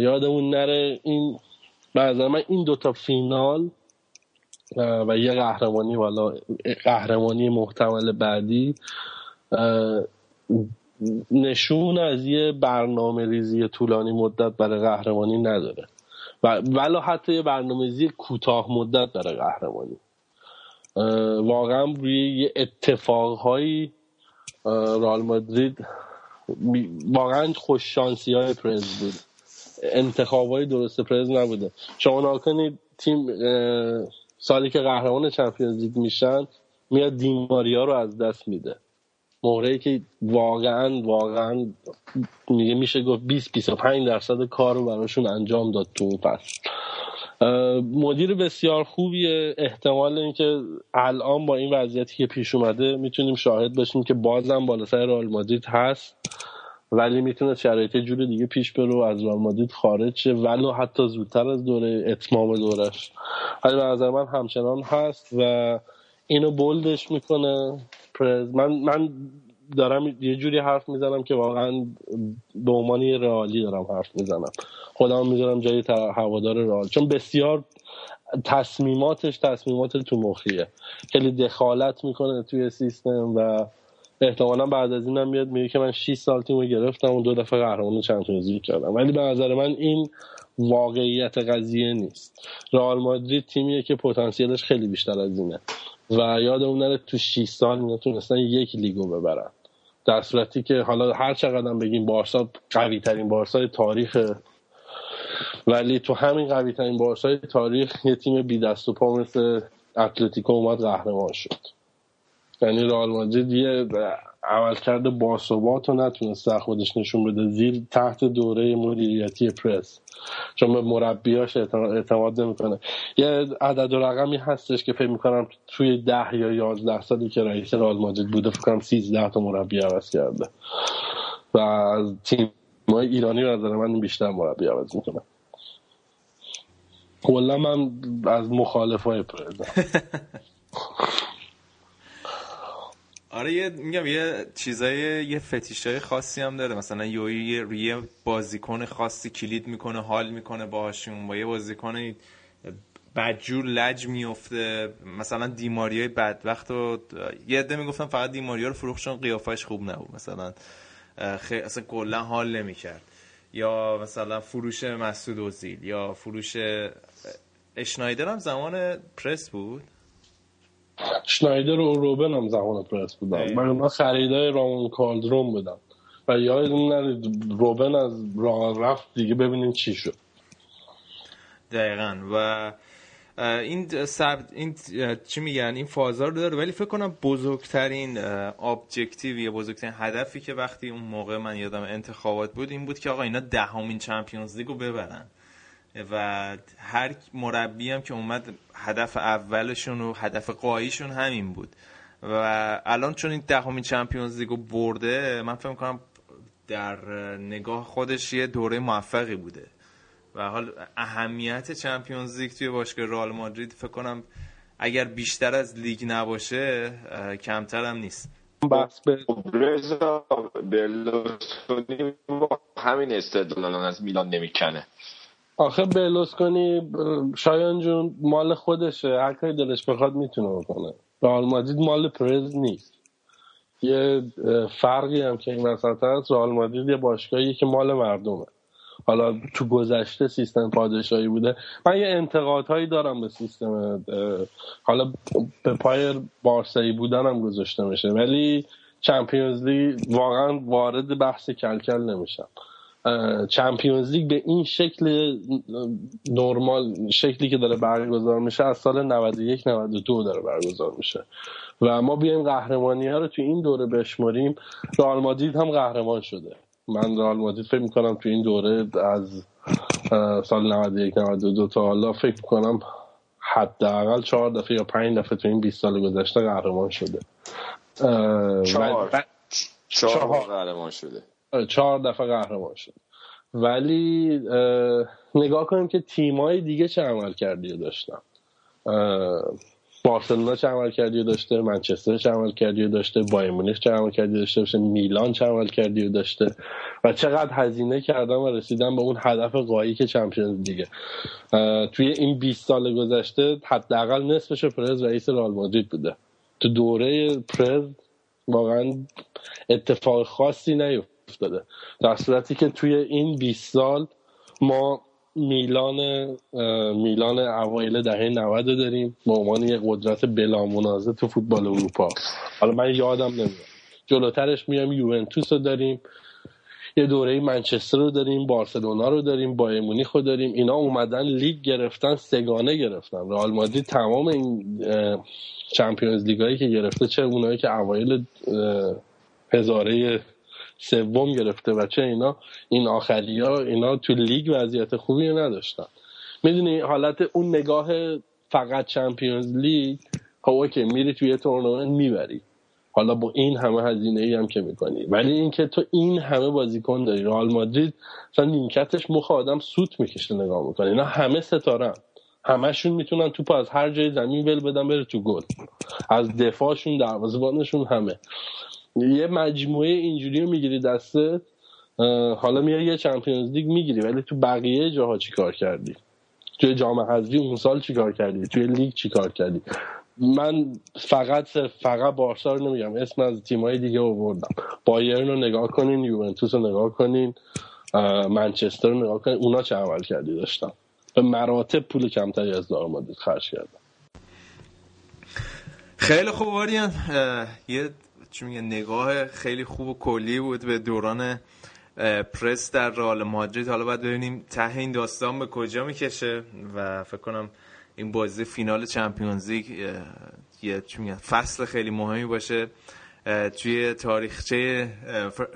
یادمون نره این به نظر من این دوتا فینال و یه قهرمانی والا قهرمانی محتمل بعدی نشون از یه برنامه ریزی طولانی مدت برای قهرمانی نداره. و حتی یه برنامه ریزی کوتاه مدت برای قهرمانی. واقعا روی یه اتفاقهایی رال مادرید واقعا خوش شانسی های پرز بود. انتخاب های درست پرز نبوده. شما ناکنید تیم سالی که قهرمان چمپیونز لیگ میشن میاد دیماریا رو از دست میده. موقعی که واقعا واقعا میگه میشه گفت 20 25 درصد کار رو براشون انجام داد تو فصل. مدیر بسیار خوبیه. احتمال اینکه الان با این وضعیتی که پیش اومده می‌تونیم شاهد باشیم که بازم بالا سر رئال مادرید هست. ولی می‌تونه شرایط جور دیگه پیش بره از رئال مادرید خارج شه. ولو حتی زودتر از دوره اتمام دورش. ولی به نظر من همچنان هست و اینو بولدش می‌کنه. من من دارم یه جوری حرف می‌زنم که واقعا به عنوان رئالی دارم حرف می‌زنم. خودم می‌ذارم جای هوادار رئال چون بسیار تصمیماتش تصمیمات تو مخیه. خیلی دخالت می‌کنه توی سیستم و احتمالا بعد از اینم میاد میگه که من 6 سال تیمو گرفتم و دو دفعه قهرمان چمپیونز لیگ کردم. ولی به نظر من این واقعیت قضیه نیست. رئال مادرید تیمیه که پتانسیلش خیلی بیشتر از اینه. و یادمون نره تو 6 سال اینا تونستن یک لیگو ببرن. در صورتی که حالا هر چقدر بگیم بارسا قوی ترین بارسای تاریخ ولی تو همین قوی ترین بارسای تاریخ یه تیم بی دست و پا مثل اتلتیکو اومد قهرمان شد. یعنی رئال مادرید یه عملکرد باثبات رو نتونسته خودش نشون بده زیر تحت دوره مدیریتی پرس. چون به مربیاش اعتماد نمی‌کنه. یه عدد و رقمی هستش که فکر می‌کنم توی ده یا یازده سالی که رئیس رئال مادرید بوده فکر کنم سیزده تا مربی عوض کرده. و از تیم ایرانی به نظر من بیشتر مربی عوض می‌کنه. کلا من از مخالف های پرزم آره یه میگم یه چیزای یه فتیش های خاصی هم داره. مثلا یه روی بازیکن خاصی کلید می‌کنه حال می‌کنه باهاشون. با یه بازیکن بدجور لج میفته مثلا دیماریای بدبخت و یه عده می‌گفتن فقط دیماریا رو فروخت چون قیافش خوب نبود. مثلا خیلی اصلا کلا حال نمی‌کرد. یا مثلا فروش مسعود اوزیل یا فروش اشنایدر هم زمان پرس بود. شنایدر و روبن هم زمان پرس بودن. من اونا خریدای رامون کالدروم بودن و یادتون نرید روبن از راه رفت دیگه ببینیم چی شد. دقیقا. و این سب... این چی میگن؟ این فازا رو داره. ولی فکر کنم بزرگترین objective یا بزرگترین هدفی که وقتی اون موقع من یادم انتخابات بود این بود که آقا اینا دهمین Champions League و ببرن. و هر مربی هم که اومد هدف اولشون و هدف غاییشون همین بود. و الان چون این دهمین Champions League و برده من فکر کنم در نگاه خودش یه دوره موفقی بوده. و حال اهمیت چمپیونز لیگ توی باشگاه رئال مادرید فکر کنم اگر بیشتر از لیگ نباشه کمتر هم نیست. بحث به رضا برلوسکونی همین استدلال از میلان نمی‌کنه. آخه برلوسکونی شایان جون مال خودشه. هر کاری دلش بخواد می‌تونه بکنه. رئال مادرید مال پرز نیست. یه فرقی هم که این وسط هست رئال مادرید یه باشگاهی که مال مردمه. حالا تو گذشته سیستم پادشاهی بوده. من یه انتقادهایی دارم به سیستم حالا به پای بارسایی بودن هم گذاشته میشه ولی چمپیونز لیگ واقعا وارد بحث کلکل نمیشم. چمپیونز لیگ به این شکل نرمال شکلی که داره برگزار میشه از سال 91 92 داره برگزار میشه. و ما بیایم قهرمانی ها رو تو این دوره بشماریم رئال مادرید هم قهرمان شده. من رئال مادرید فکر می‌کنم تو این دوره از سال 91 92 تا حالا فکر می‌کنم حداقل چهار دفعه یا پنج دفعه تو این 20 سال گذشته قهرمان شده. چهار چهار. قهرمان شده. چهار دفعه قهرمان شد. ولی نگاه کنیم که تیمای دیگه چه عمل کردی داشتن. بارسلونا چه عمل کردی داشته منچستر چه عمل کردی داشته بایر مونیخ چه عمل کردی داشته میلان چه عمل کردی داشته و چقدر هزینه کردن و رسیدن به اون هدف قایی که چمپیونز دیگه توی این 20 سال گذشته حداقل نصفش پرز رئیس رئال مادرید بوده. تو دوره پرز واقعا اتفاق خاصی نیفتاده در صورتی که توی این 20 سال ما میلان میلان اوایل دهه 90 داریم به عنوان یک قدرت بلا منازه تو فوتبال اروپا. حالا من یادم نمیاد. جلوترش میام یوونتوس رو داریم. یه دوره منچستر رو داریم بارسلونا رو داریم بایر مونیخ رو داریم. اینا اومدن لیگ گرفتن سگانه گرفتن. رئال مادرید تمام این چمپیونز لیگایی که گرفته چه اونایی که اوایل هزاره سوم گرفته و چه اینا این آخری ها اینا تو لیگ وضعیت خوبی نداشتن. می‌دونی حالت اون نگاه فقط Champions League خب okay میری توی تورنمنت می‌بری. حالا با این همه هزینه ای هم که می‌کنی. ولی اینکه تو این همه بازیکن داری رئال مادرید مثلا نیمکتش مخ آدم سوت می‌کشه نگاه می‌کنی اینا همه ستاره همشون می‌تونن توپ از هر جای زمین ول بدن بره تو گل. از دفاعشون دروازه‌بانشون همه. یه مجموعه اینجوری رو می‌گیری دسته حالا میای یه چمپیونز لیگ می‌گیری ولی تو بقیه جاها چی کار کردی؟ توی جام حذفی اون سال چی کار کردی؟ توی لیگ چی کار کردی؟ من فقط فقط بارسا رو نمیگم اسم از تیمای دیگه آوردم بایرن رو نگاه کنین یوونتوس رو نگاه کنین منچستر رو نگاه کنین اونا چه عمل کردی داشتن؟ به مراتب پول کمتری از دارمادید خرج کردن. خیلی خوب آریان یه چی میگه نگاه خیلی خوب و کلی بود به دوران پرس در رئال مادرید. حالا باید ببینیم ته این داستان به کجا می‌کشه و فکر کنم این بازی فینال چمپیونز لیگ یه میگه فصل خیلی مهمی باشه توی تاریخچه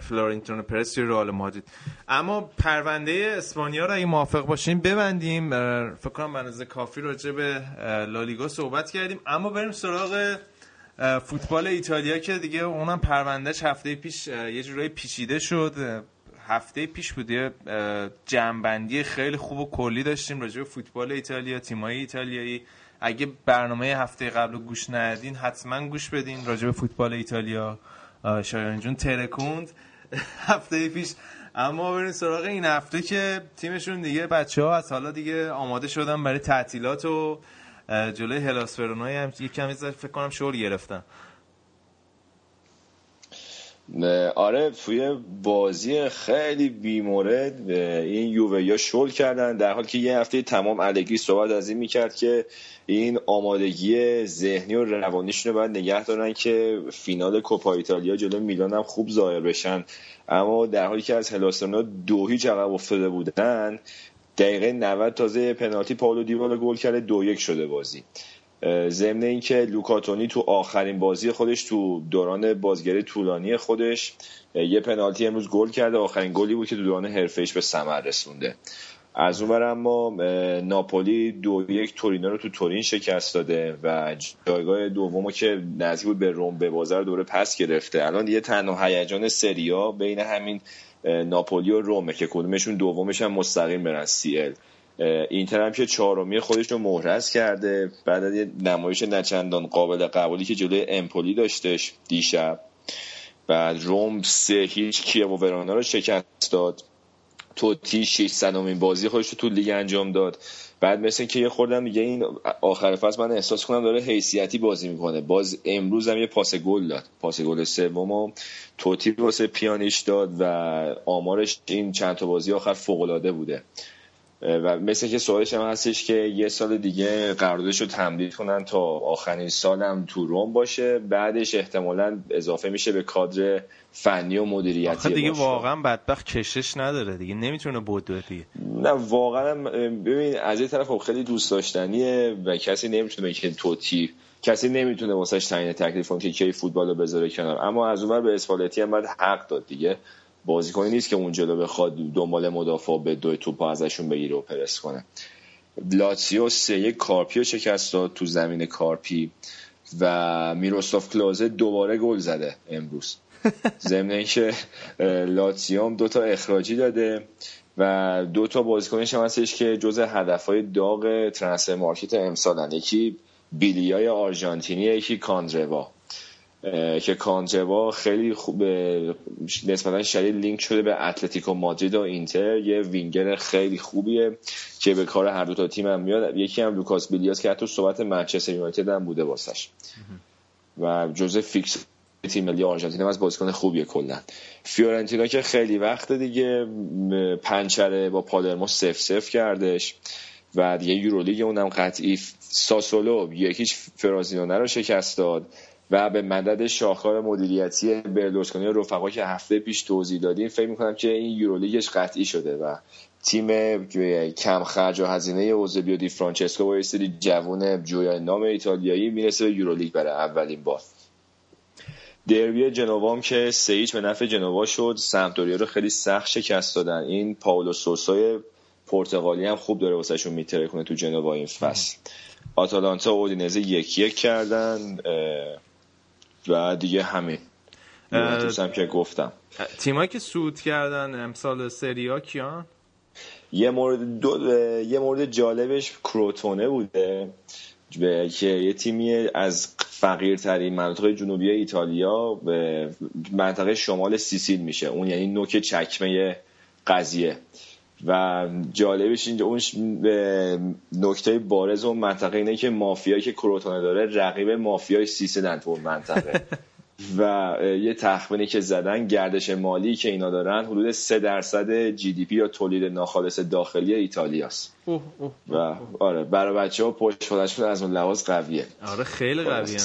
فلورنتینو پرس توی رئال مادرید. اما پرونده اسپانیا رو اگه موافق باشیم ببندیم. فکر کنم بنظر کافی راجع به لالیگا صحبت کردیم. اما بریم سراغ فوتبال ایتالیا که دیگه اونم پروندهش هفته پیش یه جورایی پیچیده شد. هفته پیش بود یه جنبندی خیلی خوب و کلی داشتیم راجع به فوتبال ایتالیا تیمای ایتالیایی. اگه برنامه هفته قبل گوش ندین حتما گوش بدین راجع به فوتبال ایتالیا. شایان جون ترکوند. هفته پیش. اما بریم سراغ این هفته که تیمشون دیگه بچه ها از حالا دیگه آماده شدن برای تعطیلات و جلوی هلاس فرونای هم یک کمی فکر کنم شور گرفتن. آره توی بازی خیلی بیمورد این یووه یا شل کردن در حالی که یه هفته تمام الگری صحبت از این می‌کرد که این آمادگی ذهنی و روانیشون رو باید نگه دارن که فینال کوپا ایتالیا جلو میلان هم خوب ظاهر بشن. اما در حالی که از هلاسرنا دو هیچ عقب افتاده بودن دقیقه 90 تازه پنالتی پاولو دیبالا گل کرده دو یک شده بازی. ضمن اینکه لوکاتونی تو آخرین بازی خودش تو دوران بازگری طولانی خودش یه پنالتی امروز گل کرده. آخرین گلی بود که تو دوران حرفه‌ایش به ثمر رسونده. از اون اما ناپولی دو یک تورینو رو تو تورین شکست داده و جایگاه دومو که نزدیک بود به روم به بازار دوره پس گرفته. الان یه تنها هیجان سریا بین همین ناپولی و رومه که کدومشون دومش هم مستقیم برن CL. اینتر هم که چهارمی خودش رو محرز کرده. بعد از یه نمایش نچندان قابل قبولی که جلوی امپولی داشتش دیشب. بعد روم سه هیچ کیه‌وو ورونا رو شکست داد. توتی 600 امین بازی خودش رو تو لیگ انجام داد. بعد مثل که یه خوردم دیگه این آخر فصل من احساس کنم داره حیثیتی بازی می‌کنه. باز امروز هم یه پاس گل داد. پاس گل سوم توتی واسه پیانیش داد و آمارش این چند تا بازی آخر فوق العاده بوده. و مثل که سوالش هم هستش که یه سال دیگه قراردادش رو تمدید کنن تا آخرین سالم تو روم باشه. بعدش احتمالا اضافه میشه به کادر فنی و مدیریتی دیگه واقعا بدبخت کشش نداره دیگه نمی‌تونه بود دیگه. نه واقعا ببین از این طرف خب خیلی دوست داشتنیه و کسی نمی‌تونه که توتی کسی نمی‌تونه واسش تعیین تکلیف که کی فوتبال رو بذاره کنار. اما از اونور به اسپالتی هم باید حق داد دیگه. بازیکنی نیست که اون جلو بخواد دنبال مدافع بدوئه توپ ازشون بگیره و پرس کنه. لاتسیو سه یک کارپی رو شکست داد تو زمین کارپی و میروسلاف کلوزه دوباره گل زده امروز. ضمن اینکه لاتسیوم دو تا اخراجی داده و دو تا بازیکنش هم هستش که جز هدفهای داغ transfer market امسالن یکی بیلیای آرژانتینی یکی کاندروا. که کاندروا خیلی خوب نسبتا شدید لینک شده به اتلتیکو مادرید و اینتر. یه وینگر خیلی خوبیه که به کار هر دو تا تیم هم میاد. یکی هم لوکاس بیلیاس که حتی صحبت منچستر یونایتد هم بوده واسش. و جزء فیکس تیم ملی آرژانتین هم از بازیکن خوبیه کلا. فیورنتینا که خیلی وقت دیگه پنچره با پالرمو صفر صفر کردش و دیگه یورولیگ اونم قطعی ساسولو یکیش فرازینونه رو شکست داد. و به مدد شاهکار مدیریتی برلوسکونی رفقا که هفته پیش توضیح دادیم فکر می‌کنم که این یورولیگش قطعی شده و تیم کم خرج و هزینه اوزبیو دی فرانچسکو با سری جوون جویا نام ایتالیایی می‌رسه به یورولیگ برای اولین بار. دربی جنوام که سیچ به نفع جنوا شد سمتوریا رو خیلی سخت شکست دادن. این پاولو سوسای پرتغالی هم خوب داره واسهشون میتره کنه تو جنوا این فصل. آتالانتا و اودینزه یک یک کردن و دیگه همین هم که گفتم. تیمایی که سود کردن امسال سریا کیان؟ یه مورد دو یه مورد جالبش کروتونه بوده که یه تیمی از فقیرترین مناطق جنوبی ایتالیا به منطقه شمال سیسیل میشه. اون یعنی نوک چکمه قضیه. و جالبش اینجا اون نکته بارز اون منطقه اینه که مافیایی که کروتونه داره رقیب مافیای سیسیلن تو منطقه. و یه تخمینی که زدن گردش مالی که اینا دارن حدود 3 درصد جی دی پی یا تولید ناخالص داخلی ایتالیاست. و آره برای بچه ها پشت از اون لحاظ قویه. آره خیلی قویه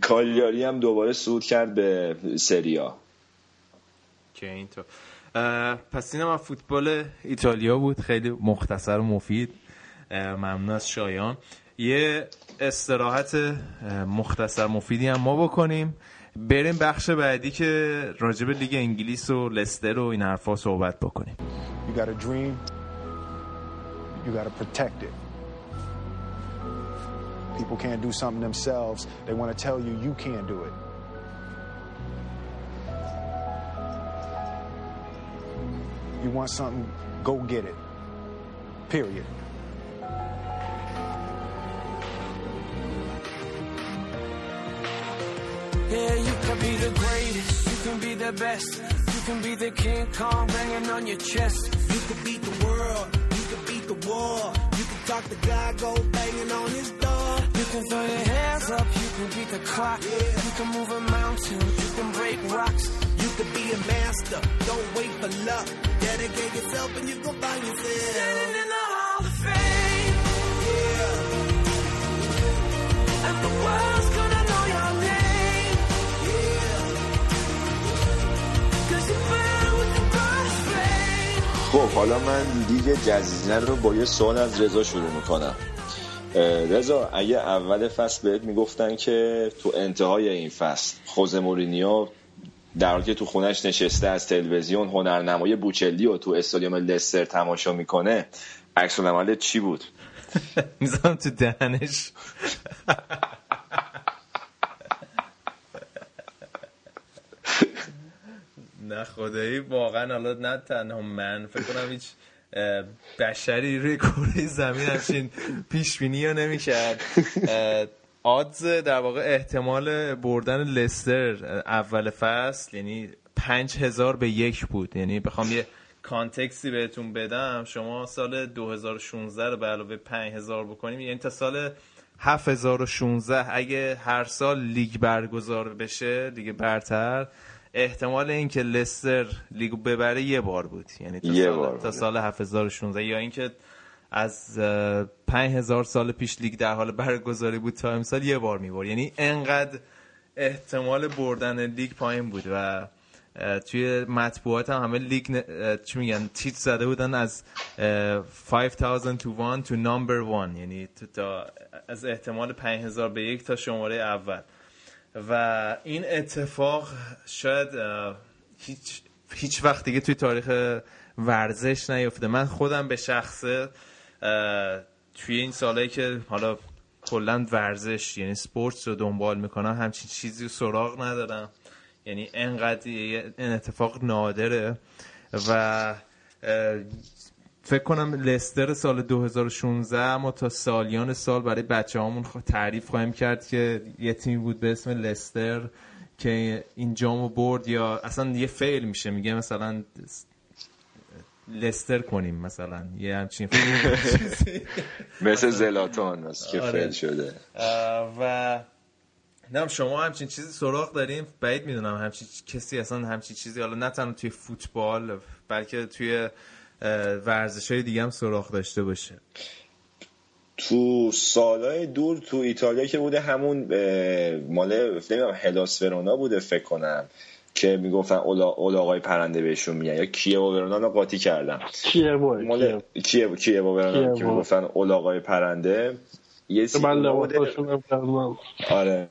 کالیاری هم دوباره سود کرد به سریا که اینطور. پس اینم فوتبال ایتالیا بود. خیلی مختصر و مفید. ممنون از شایان. یه استراحت مختصر مفیدی هم ما بکنیم. بریم بخش بعدی که راجب لیگ انگلیس و لستر و این حرفا صحبت بکنیم. You got a dream. You got to protect it. People can't do something themselves. They want to tell you you can't do it. You want something, go get it. Period. Yeah, you can be the greatest, you can be the best. You can be the King Kong banging on your chest. You can beat the world. You can beat the war. You can talk to God, go banging on his door. You can throw your hands up. You can beat the clock. You can move a mountain. You can break rocks. You can be a master. Don't wait for luck. Dedicate yourself and you go find yourself. Standing in the Hall of Fame. And the world's gonna know your name. Cause you burn with the brightest flame. خب حالا من لیگ جزیره رو با یه سوال از رضا شروع می‌کنم رضا اگه اول فصل بهت می‌گفتن که تو انتهای این فصل خوزه مورینیو در حالی که تو خونش نشسته از تلویزیون هنرنمای بوچلی و تو استادیوم لستر تماشا می‌کنه عکس العملت چی بود؟ می‌زنم تو دهنش. نه خدایی واقعا حالا نه تنها من فکر کنم هیچ بشری روی کره زمین همچین پیش بینی رو نمی‌کرد. آدز در واقع احتمال بردن لستر اول فصل یعنی پنج هزار به یک بود. یعنی بخوام یه کانتکسی بهتون بدم شما سال 2016 رو به علاوه 5000 بکنیم. یعنی تا سال 7016 اگه هر سال لیگ برگزار بشه لیگ برتر احتمال اینکه لستر لیگو ببره یه بار بود. یعنی تا یه سال بار تا. سال 7016 یا اینکه از اه، 5000 سال پیش لیگ در حال برگزاری بود تا امسال یه بار می‌برد. یعنی انقدر احتمال بردن لیگ پایین بود و توی مطبوعات هم همه لیگ چی میگن تیتر زده بودن از اه، 5000 to 1 to number 1 یعنی تو تا از احتمال 5000 به یک تا شماره اول. و این اتفاق شاید هیچ هیچ وقت دیگه توی تاریخ ورزش نیفته. من خودم به شخصه توی این سالهایی که حالا کلا ورزش یعنی سپورتس رو دنبال می‌کنم همچین چیزی سراغ ندارم. یعنی انقدر این اتفاق نادره. و فکر کنم لستر سال 2016 ما تا سالیان سال برای بچه هامون تعریف خواهیم کرد که یه تیمی بود به اسم لستر که این جامو برد یا اصلا یه فعل میشه. میگه مثلا لستر کنیم مثلا. یه همچین. مثل زلاتان که آره. فعل شده. و نه شما همچین چیزی سراغ داریم؟ بعید می‌دونم همچین کسی اصلا همچین چیزی حالا نه تنها توی فوتبال بلکه توی ورزش های دیگه هم سراغ داشته باشه. تو سالهای دور تو ایتالیا که بوده همون اه، مال نمی‌دونم هلاس ورونا بوده فکر کنم. که می‌گفتن اولاغای پرنده بهشون میگن. یا کیو و ورونا رو قاطی کردم. کیه مال کیو کیو و ورونا. که می‌گفتن اولاغای پرنده. یه کردم آره.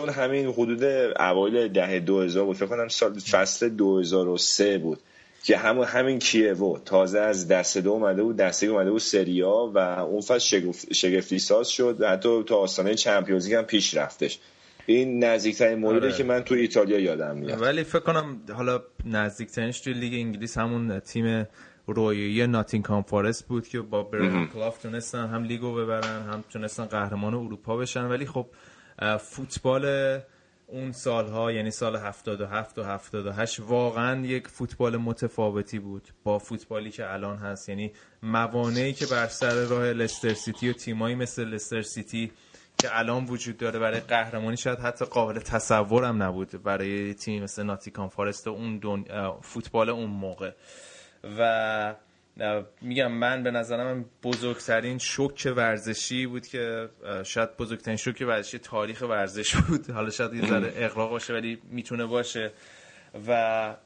اون همین حدود اوایل دهه 2000 بود. فکر کنم سال فصل 2003 بود. که همون همین کیوو تازه از دسته دو اومده بود دسته اومده بود سریا و اون فصل شگفت- شگفتی ساز شد. و حتی تا آستانه چمپیونز لیگ هم پیش رفتش. این نزدیکترین موردی آره. که من تو ایتالیا یادم میاد. ولی فکر کنم حالا نزدیکترینش توی لیگ انگلیس همون تیم رویایی ناتینگهام فارست بود که با برایان کلاف تونستن هم لیگو ببرن هم تونستن قهرمان اروپا بشن. ولی خب فوتبال اون سالها یعنی سال 77 و 78 واقعا یک فوتبال متفاوتی بود با فوتبالی که الان هست. یعنی موانعی که بر سر راه لستر سیتی و تیمایی مثل لستر سیتی که الان وجود داره برای قهرمانی شاید حتی قابل تصورم نبود برای تیم مثل ناتیکان فارست اون دون... فوتبال اون موقع. و میگم من به نظرم بزرگترین شوک ورزشی بود که شاید بزرگترین شوک ورزشی تاریخ ورزش بود. حالا شاید یه ذره اغراق باشه ولی می‌تونه باشه. و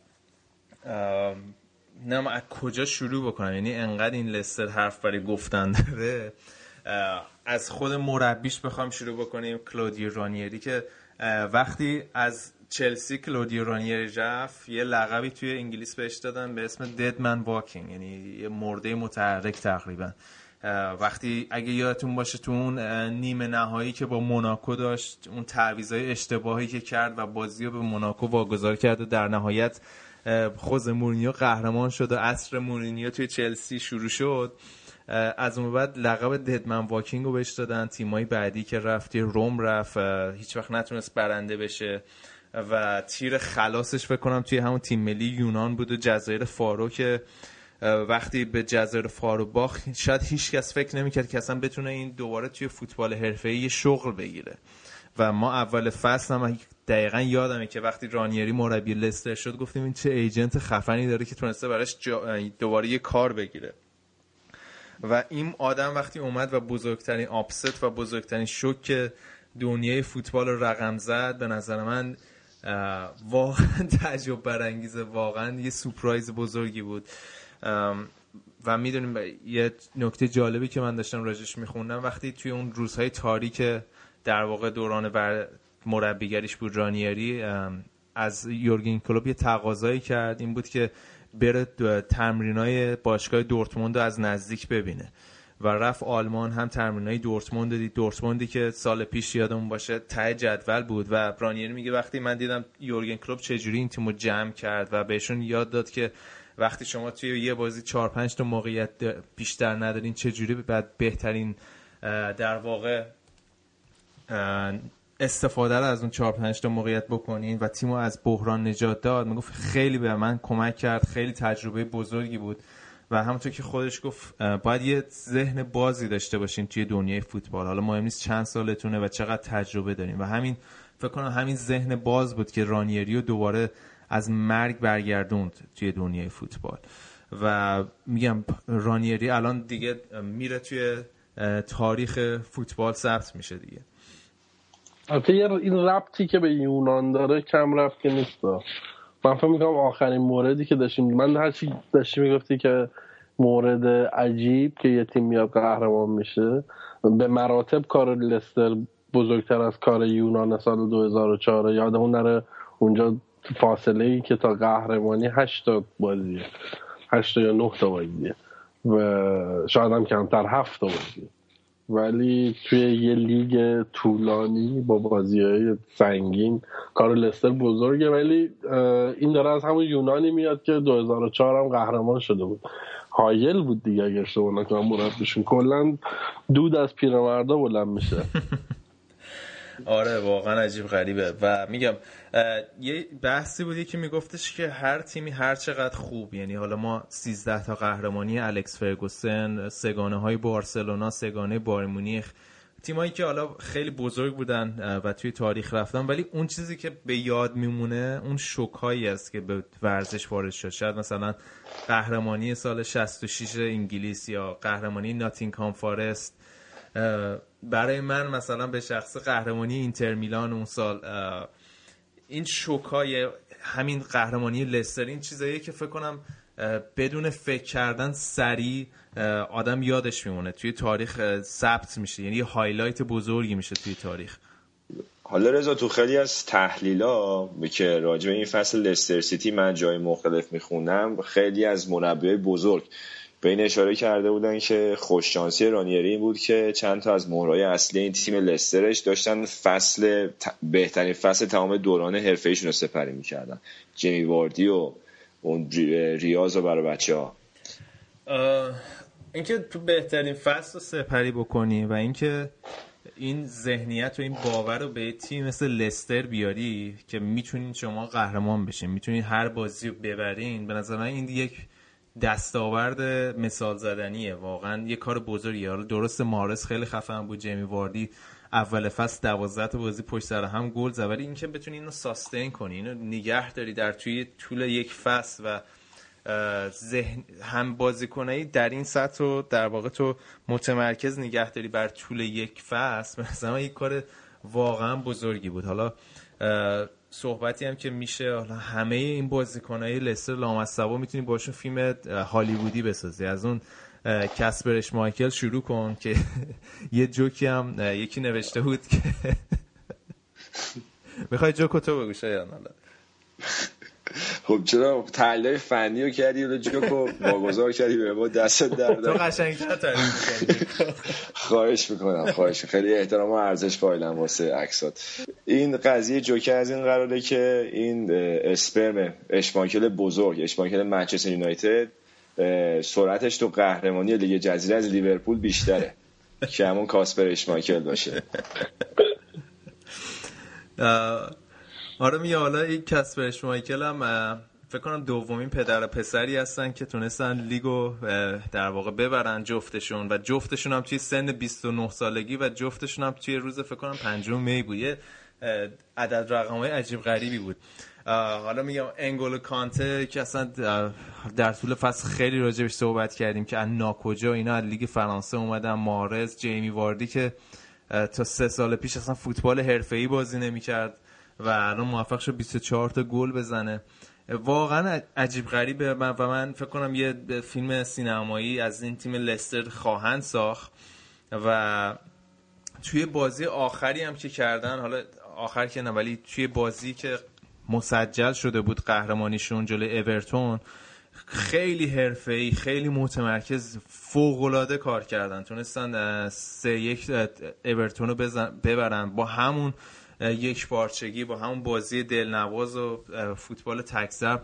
من از کجا شروع بکنم؟ یعنی انقدر این لستر حرف برای گفتن داره؟ از خود مربیش بخوام شروع بکنیم کلودیو رانیری که وقتی از چلسی کلودیو رانیری رفت یه لقبی توی انگلیس بهش دادن به اسم ددمن واکینگ یعنی یه مرده متحرک تقریبا. وقتی اگه یادتون باشه تو اون نیمه نهایی که با موناکو داشت اون تعویضای اشتباهی که کرد و بازی رو به موناکو واگذار کرد و در نهایت اه، خوزه مورینیو قهرمان شد و عصر مورینیو توی چلسی شروع شد. از اون بعد لقب ددمن واکینگ رو بهش دادن. تیمای بعدی که رفتی روم رفت هیچ وقت نتونست برنده بشه. و تیر خلاصش فکر کنم توی همون تیم ملی یونان بود و جزایر فارو که وقتی به جزایر فارو باخت شاید هیچ کس فکر نمی‌کرد که اصلا بتونه این دوباره توی فوتبال حرفه‌ای شغل بگیره. و ما اول فصل هم دقیقا یادمه که وقتی رانیری مربی لستر شد گفتیم این چه ایجنت خفنی داره که تونسته براش دوباره یه کار بگیره. و این آدم وقتی اومد و بزرگترین آپست و بزرگترین شوک دنیای فوتبال رو رقم زد به نظر من واقعا تعجب برانگیزه. واقعا یه سپرایز بزرگی بود. و می‌دونیم یه نکته جالبی که من داشتم راجش میخوندم. وقتی توی اون روزهای تاریک در واقع دوران مربیگریش بود رانیری از یورگین کلوب یه تقاضایی کرد. این بود که بره تمرینای باشگاه دورتموند رو از نزدیک ببینه. و رفت آلمان هم تمرینای دورتموند دید. دورتموندی که سال پیش یادمون باشه ته جدول بود و برانیر میگه وقتی من دیدم یورگن کلوب چجوری این تیمو جمع کرد و بهشون یاد داد که وقتی شما توی یه بازی 4 5 تا موقعیت بیشتر ندارین چجوری بعد بهترین در واقع استفاده رو از اون 4 5 تا موقعیت بکنین و تیمو از بحران نجات داد. می‌گفت خیلی به من کمک کرد خیلی تجربه بزرگی بود و همونطور که خودش گفت باید یه ذهن بازی داشته باشین توی دنیای فوتبال. حالا مهم نیست چند سالتونه و چقدر تجربه دارین. و همین فکر کنم همین ذهن باز بود که رانیری دوباره از مرگ برگردوند توی دنیای فوتبال. و میگم رانیری الان دیگه میره توی تاریخ فوتبال ثبت میشه دیگه. البته این ربطی که به یونان داره کم رفت که نیست. من فکر می‌کنم آخرین موردی که داشتیم. من هرچی داشتی می‌گفتی که مورد عجیب که یه تیم میاد قهرمان میشه به مراتب کار لستر بزرگتر از کار یونان سال 2004 یادمون نره اونجا فاصله ای که تا قهرمانی هشت تا بازیه. هشت یا نه تا بازیه. و شاید هم کمتر هفت تا بازیه. ولی توی یه لیگ طولانی با بازی های سنگین کار لستر بزرگه ولی این داره از همون یونانی میاد که 2004 هم قهرمان شده بود. هایل بود دیگه اگر اشتباه نکنم مربیشون. کلا دود از پیرمردا بلند میشه. آره واقعا عجیب غریبه. و میگم یه بحثی بودی که میگفتش که هر تیمی هر چقدر خوب یعنی حالا ما 13 تا قهرمانی الکس فرگوسن سگانه های بارسلونا سگانه بارمونیخ تیمایی که حالا خیلی بزرگ بودن و توی تاریخ رفتن ولی اون چیزی که به یاد میمونه اون شوکایی است که به ورزش وارد شد. شاید مثلا قهرمانی سال 66 انگلیس یا قهرمانی ناتینگهام فارست برای من مثلا به شخص قهرمانی اینتر میلان اون سال این شوکای همین قهرمانی لستر این چیزایی که فکر کنم بدون فکر کردن سریع آدم یادش میمونه. توی تاریخ ثبت میشه. یعنی highlight بزرگی میشه توی تاریخ. حالا رضا تو خیلی از تحلیلا که راجع به این فصل لستر سیتی من جای مختلف می‌خونم خیلی از مربیای بزرگ به این اشاره کرده بودن که خوششانسی رانیری این بود که چند تا از مهره‌های اصلی این تیم لسترش داشتن فصل بهترین فصل تمام دوران حرفه رو سپری می‌کردن. جیمی واردی و اون ریاض رو برای بچه ها اینکه تو بهترین فصل رو سپری بکنی و اینکه این ذهنیت و این باور رو به تیم مثل لستر بیاری که می‌تونین شما قهرمان بشین می‌تونین هر بازی رو ببرین به نظر من این یک دستاورد مثال زدنیه. واقعا یه کار بزرگیه. حالا درست مارس خیلی خفن بود جیمی واردی اول فصل 12 بازی پشت سر هم گل زد. ولی اینکه بتونی اینو ساستین کنی اینو نگه داری در توی طول یک فصل و ذهن هم بازیکنایی در این سطح رو در واقع تو متمرکز نگه داری بر طول یک فصل مثلا یک کار واقعا بزرگی بود. حالا صحبتی هم که میشه حالا همه این بازیکنهای لستر لامصبا می‌تونی باشون فیلم هالیوودی بسازی. از اون کسپرش مایکل شروع کن که یه جوکی هم یکی نوشته بود که می‌خوای جوکو تو شایان حالا. خب چرا تحلیل فنی رو کردی و جوکو واگذار کردی به ما دست در تو قشنگتر تعریف خواهش می‌کنم خواهش خیلی احترام و ارزش قائلم واسه عکسات. این قضیه جوکر از این قراره که این اسپرم اشماکل بزرگ اشماکل منچستر یونایتد سرعتش تو قهرمانی لیگ جزیره از لیورپول بیشتره که همون کاسپر اشماکل باشه. آره میگه حالا این کسper اشمایکل هم فکر کنم دومین پدر پسری هستن که تونستن لیگو در واقع ببرن جفتشون و جفتشون هم توی سن 29 سالگی و جفتشون هم توی روز فکر کنم پنجم می بود. یه عدد رقم های عجیب غریبی بود. حالا میگم انگول کانته که اصلا در طول فصل خیلی راجبش صحبت کردیم که از ناکجا اینا از لیگ فرانسه اومدن مارز جیمی واردی که تا سه سال پیش اصلا فوتبال حرفه‌ای بازی نمی‌کرد. و الان موفق شد 24 تا گل بزنه. واقعا عجیب غریبه. و من فکر کنم یه فیلم سینمایی از این تیم لستر خواهند ساخت. و توی بازی آخری هم که کردن حالا آخر که نه ولی توی بازی که مسجل شده بود قهرمانیشون جلوی اورتون خیلی حرفه‌ای خیلی متمرکز فوق کار کردن. تونستن سه یک اورتون رو ببرن. با همون یک بارچگی با همون بازی دلنواز و فوتبال تکزب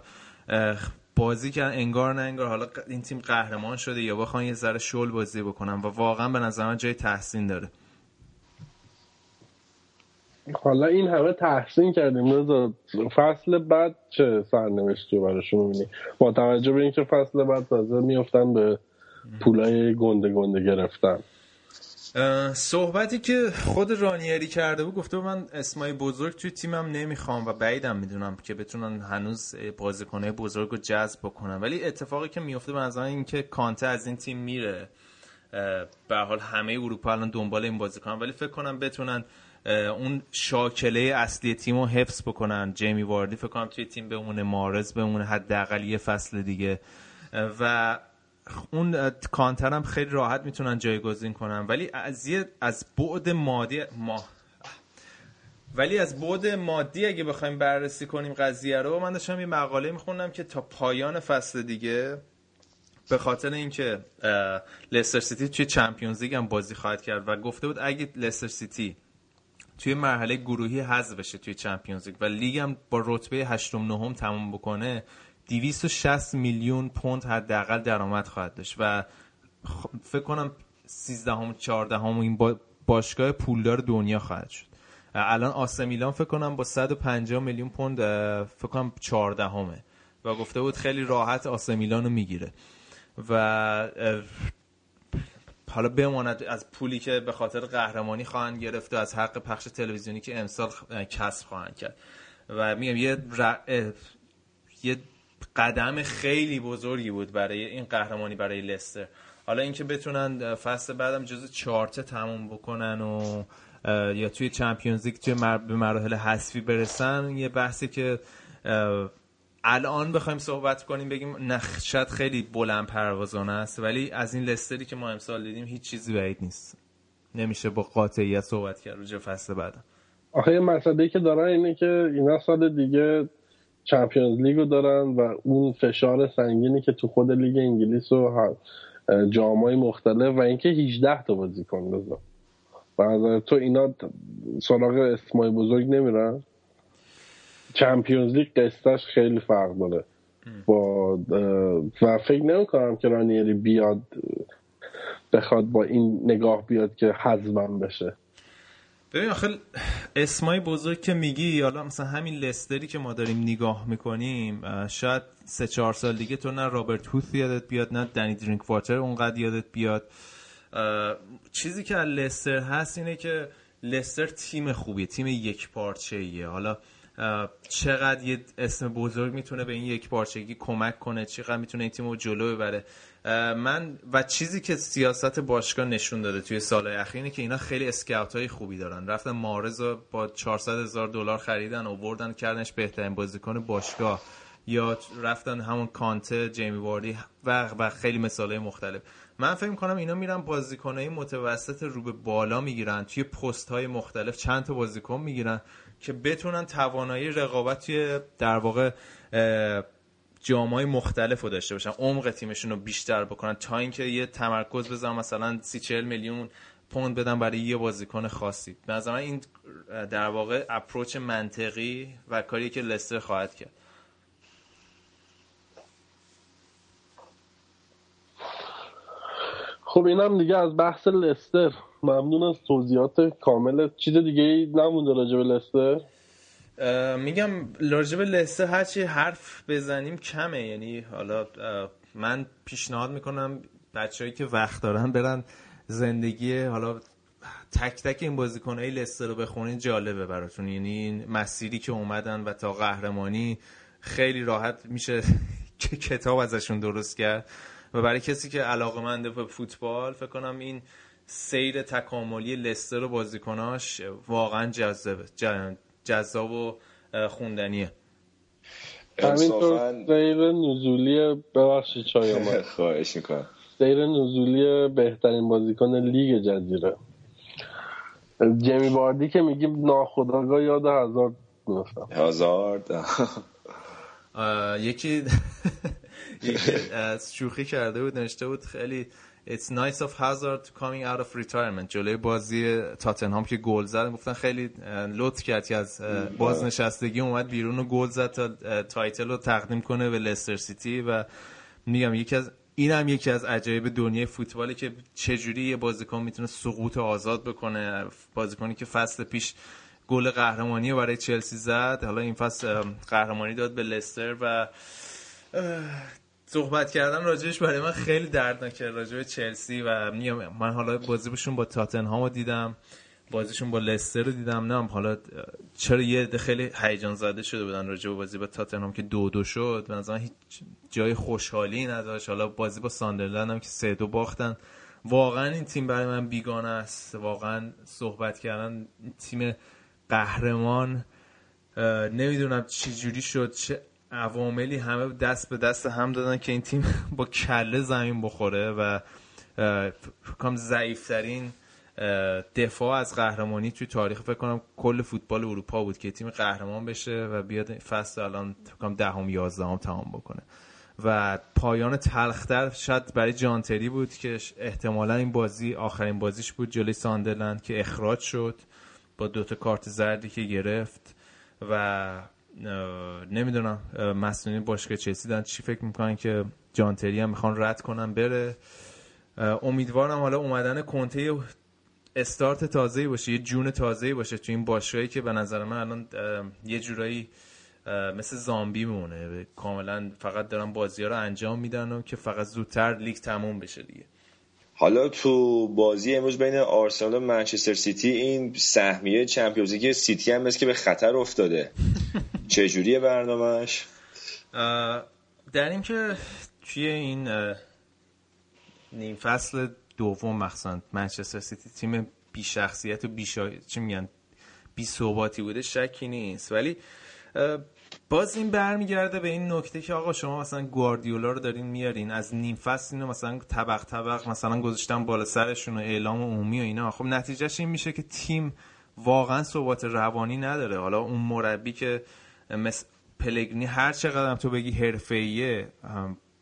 بازی که انگار نه انگار حالا این تیم قهرمان شده یا بخوان یه ذره شل بازی بکنن و واقعا به نظر من جای تحسین داره. حالا این همه تحسین کردیم. رضا فصل بعد چه سرنوشتی براشون می‌بینی؟ با توجه به اینکه فصل بعد تازه میفتن به پولای گنده گنده گرفتن. صحبتی که خود رانیری کرده بود گفته من اسمای بزرگ توی تیمم نمی‌خوام و بعیدم می‌دونم که بتونن هنوز بازیکنه بزرگ رو جذب بکنن. ولی اتفاقی که میفته به نظر این که کانته از این تیم میره. به حال همه اروپا الان دنبال این بازیکن ولی فکر کنم بتونن اون شاکله اصلی تیم رو حفظ بکنن. جیمی واردی فکر کنم توی تیم بمونه مارز بمونه حداقل یه فصل دیگه. و اون کانتر هم خیلی راحت می‌تونن جایگزین کنن. ولی از از بعد مادی ما ولی از بعد مادی اگه بخوایم بررسی کنیم قضیه رو من داشتم یه مقاله میخوندم که تا پایان فصل دیگه به خاطر اینکه لستر سیتی توی Champions League هم بازی خواهد کرد و گفته بود اگه لستر سیتی توی مرحله گروهی حذف بشه توی Champions League و لیگ هم با رتبه 8 9 تموم بکنه 260 میلیون پوند حداقل درآمد خواهد داشت و فکر کنم 13 هم 14 هم این باشگاه پولدار دنیا خواهد شد. الان آسه میلان فکر کنم با 150 میلیون پوند فکر کنم 14 همه و گفته بود خیلی راحت آسه میلان رو می‌گیره و حالا بماند از پولی که به خاطر قهرمانی خواهند گرفت و از حق پخش تلویزیونی که امسال کسب خواهند کرد. و میگم یه یه قدم خیلی بزرگی بود برای این قهرمانی برای لستر. حالا اینکه بتونن فصل بعدم جز چارته تموم بکنن و یا توی چمپیونز لیگ توی به مراحل حذفی برسن یه بحثی که الان بخوایم صحبت کنیم بگیم نخشت خیلی بلند پروازانه است ولی از این لستری که ما امسال دیدیم هیچ چیزی بعید نیست. نمیشه با قاطعیت صحبت کرد روی فصل بعد آخه مسئله که دارن اینه که اینا سال دیگه چمپیونز لیگ رو دارن و اون فشار سنگینی که تو خود لیگ انگلیس و جامای مختلف و اینکه 18 تا بازیکن بذار و تو اینا سراغ اسمای بزرگ نمیرن؟ چمپیونز لیگ قصتش خیلی فرق داره. با و فکر نمی کنم که رانیری بیاد بخواد با این نگاه بیاد که حزمم بشه. ببین آخه اسمای بزرگ که میگی حالا مثلا همین لستری که ما داریم نگاه می‌کنیم شاید سه چهار سال دیگه تو نه رابرت هوث یادت بیاد نه دنی درینک واتر اونقدر یادت بیاد. چیزی که لستر هست اینه که لستر تیم خوبیه تیم یک پارچه ایه حالا چقدر یه اسم بزرگ می‌تونه به این یک پارچگی کمک کنه چقدر می‌تونه این تیم رو جلو ببره. من و چیزی که سیاست باشگاه نشون داده توی سالهای اخیر اینه که اینا خیلی اسکاوت های خوبی دارن. رفتن مارز با 400 هزار دلار خریدن آوردن کردنش بهترین بازیکن باشگاه. یا رفتن همون کانته جیمی واردی و, و خیلی مثال مختلف. من فکر کنم اینا میرن بازیکنهای متوسط رو به بالا می‌گیرن توی پست های مختلف چند تا بازیکن می‌گیرن. که بتونن توانایی رقابت توی در واقع جامای مختلف رو داشته باشن. عمق تیمشون رو بیشتر بکنن تا اینکه یه تمرکز بزنن مثلا سی چل میلیون پوند بدن برای یه بازیکن خاصی. به نظر این در واقع اپروچ منطقی و کاری که لستر خواهد کرد. خب اینم دیگه از بحث لستر. ممنون از توضیحات کامل. چیز دیگه ای نمونده راجع به لستر؟ میگم راجب لسه هرچی حرف بزنیم کمه. یعنی حالا من پیشنهاد می‌کنم بچههایی که وقت دارن برن زندگی حالا تک تک این بازیکن های لستر رو بخونین جالبه براتون. یعنی این مسیری که اومدن و تا قهرمانی خیلی راحت میشه که کتاب ازشون درست کرد. و برای کسی که علاقه منده به فوتبال فکر کنم این سیر تکاملی لستر و بازیکناش واقعا جذابه جذاب و خوندنیه. همینطور سیر نزولی ببخشید چای خواهش می‌کنم. سیر نزولی بهترین بازیکن لیگ جزیره. جمی باردی که میگیم ناخداگاه یاد هزار گفتم هزار یکی یکی شوخی کرده بود نوشته بود خیلی It's nice of Hazard coming out of retirement. جلوی بازی تاتنهام که گل زد گفتن خیلی لطف کرد که از بازنشستگی اومد بیرون و گل زد تا title رو تقدیم کنه به لستر سیتی و میگم یکی از این هم یکی از عجایب دنیای فوتباله که چجوری یه بازیکن می‌تونه سقوط آزاد بکنه بازیکنی که فصل پیش گل قهرمانی برای چلسی زد. حالا این فصل قهرمانی داد به لستر و صحبت کردن راجبش برای من خیلی دردناکه راجب چلسی و من حالا بازیشون با تاتنهام رو دیدم بازیشون با لستر رو دیدم. نه حالا چرا یه خیلی هیجان زده شده بودن راجع به بازی با تاتنهام که دو دو شد. به هیچ جای خوشحالی نداشت. حالا بازی با ساندرلند هم که سه دو باختن. واقعا این تیم برای من بیگانه است. واقعا صحبت کردن تیم قهرمان نمی‌دونم چی جوری شد چه عواملی همه دست به دست هم دادن که این تیم با کله زمین بخوره و کام ضعیفترین دفاع از قهرمانی توی تاریخ فکر کنم کل فوتبال اروپا بود که تیم قهرمان بشه و بیاد فصل الان فکر دهم یازدهم تمام بکنه. و پایان تلختر شاید برای جانتری بود که احتمالا این بازی آخرین بازیش بود جلوی ساندرلند که اخراج شد با دوتا کارت زردی که گرفت و نمی‌دونم مسئولین باشگاه چلسی دارن چی فکر می‌کنن که جانتری هم می‌خوان رد کنن بره. امیدوارم حالا اومدن کنته استارت تازه‌ای باشه یه جون تازه‌ای باشه تو این باشگاهی که به نظر من الان یه جورایی مثل زامبی می‌مونه کاملا فقط دارن بازی ها رو انجام میدن و که فقط زودتر لیگ تموم بشه دیگه. حالا تو بازی امروز بین آرسنال و منچستر سیتی این سهمیه Champions League سیتی هم مثل که به خطر افتاده. چجوریه برنامهش در اینکه توی این نیم فصل دوم مخصوصا منچستر سیتی تیم بی شخصیت و بی چی میگن؟ بی ثباتی بوده شکی نیست. ولی باز این برمیگرده به این نکته که آقا شما مثلا گواردیولا رو دارین میارین از نیم فصل اینو مثلا طبق طبق مثلا گذاشتن بالا سرشون و اعلام عمومی و اینا. خب نتیجهش این میشه که تیم واقعا ثبات روانی نداره. حالا اون مربی که مثل پلگنی هر چقدر تو بگی حرفه‌ایه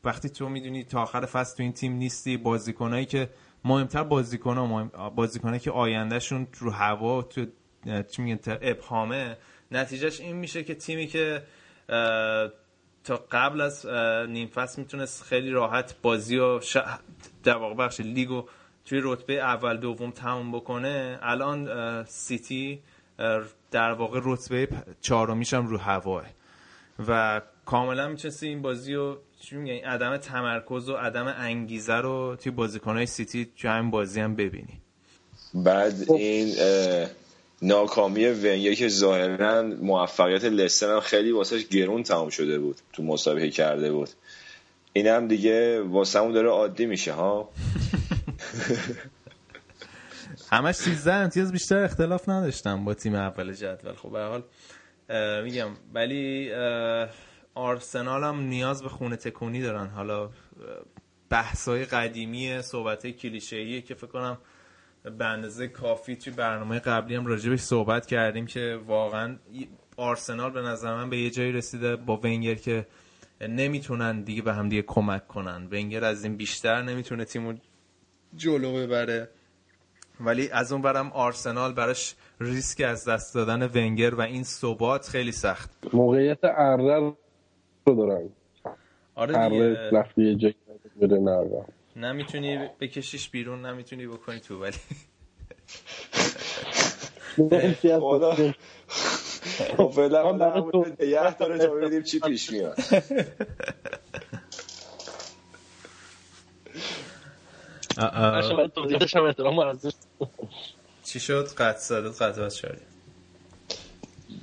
وقتی تو می‌دونی تا آخر فصل تو این تیم نیستی بازیکنایی که مهمتر بازیکن‌ها مهم... بازیکنایی که آیندهشون رو هوا تو چی میگن ابهامه نتیجهش این میشه که تیمی که تا قبل از نیم فصل می‌تونست خیلی راحت بازی و. در واقع بخش لیگو توی رتبه اول دوم تموم بکنه الان سیتی در واقع رتبه چهارمیش هم رو هواه و کاملا می‌تونستی این بازی رو میگن عدم تمرکز و عدم انگیزه رو توی بازیکنهای سیتی توی همین بازی هم ببینی بعد این ناکامی ونگر که ظاهرا موفقیت لستر هم خیلی واسه گرون تمام شده بود تو مسابقه کرده بود. این هم دیگه واسه همون داره عادی میشه ها؟ همش 13 امتیاز بیشتر اختلاف نداشتم با تیم اول جدول. خب به حال میگم ولی آرسنال هم نیاز به خونه تکونی دارن. حالا بحثای قدیمی صحبت کلیشه‌ایه که فکر کنم به اندازه کافی توی برنامه قبلی هم راجبش صحبت کردیم که واقعا آرسنال به نظر من به یه جایی رسیده با ونگر که نمی‌تونن دیگه به هم دیگه کمک کنن. ونگر از این بیشتر نمی‌تونه تیمو جلو ببره. ولی از اون برم آرسنال براش ریسک از دست دادن ونگر و این ثبات خیلی سخت. موقعیت ارده رو دارن. آره دیگه. نمی‌تونی بکشیش بیرون نمی‌تونی بکنی تو ولی خب فعلا یه داره تا ببینیم چی پیش میاد. چی شد؟ قطع صدت قطع شدی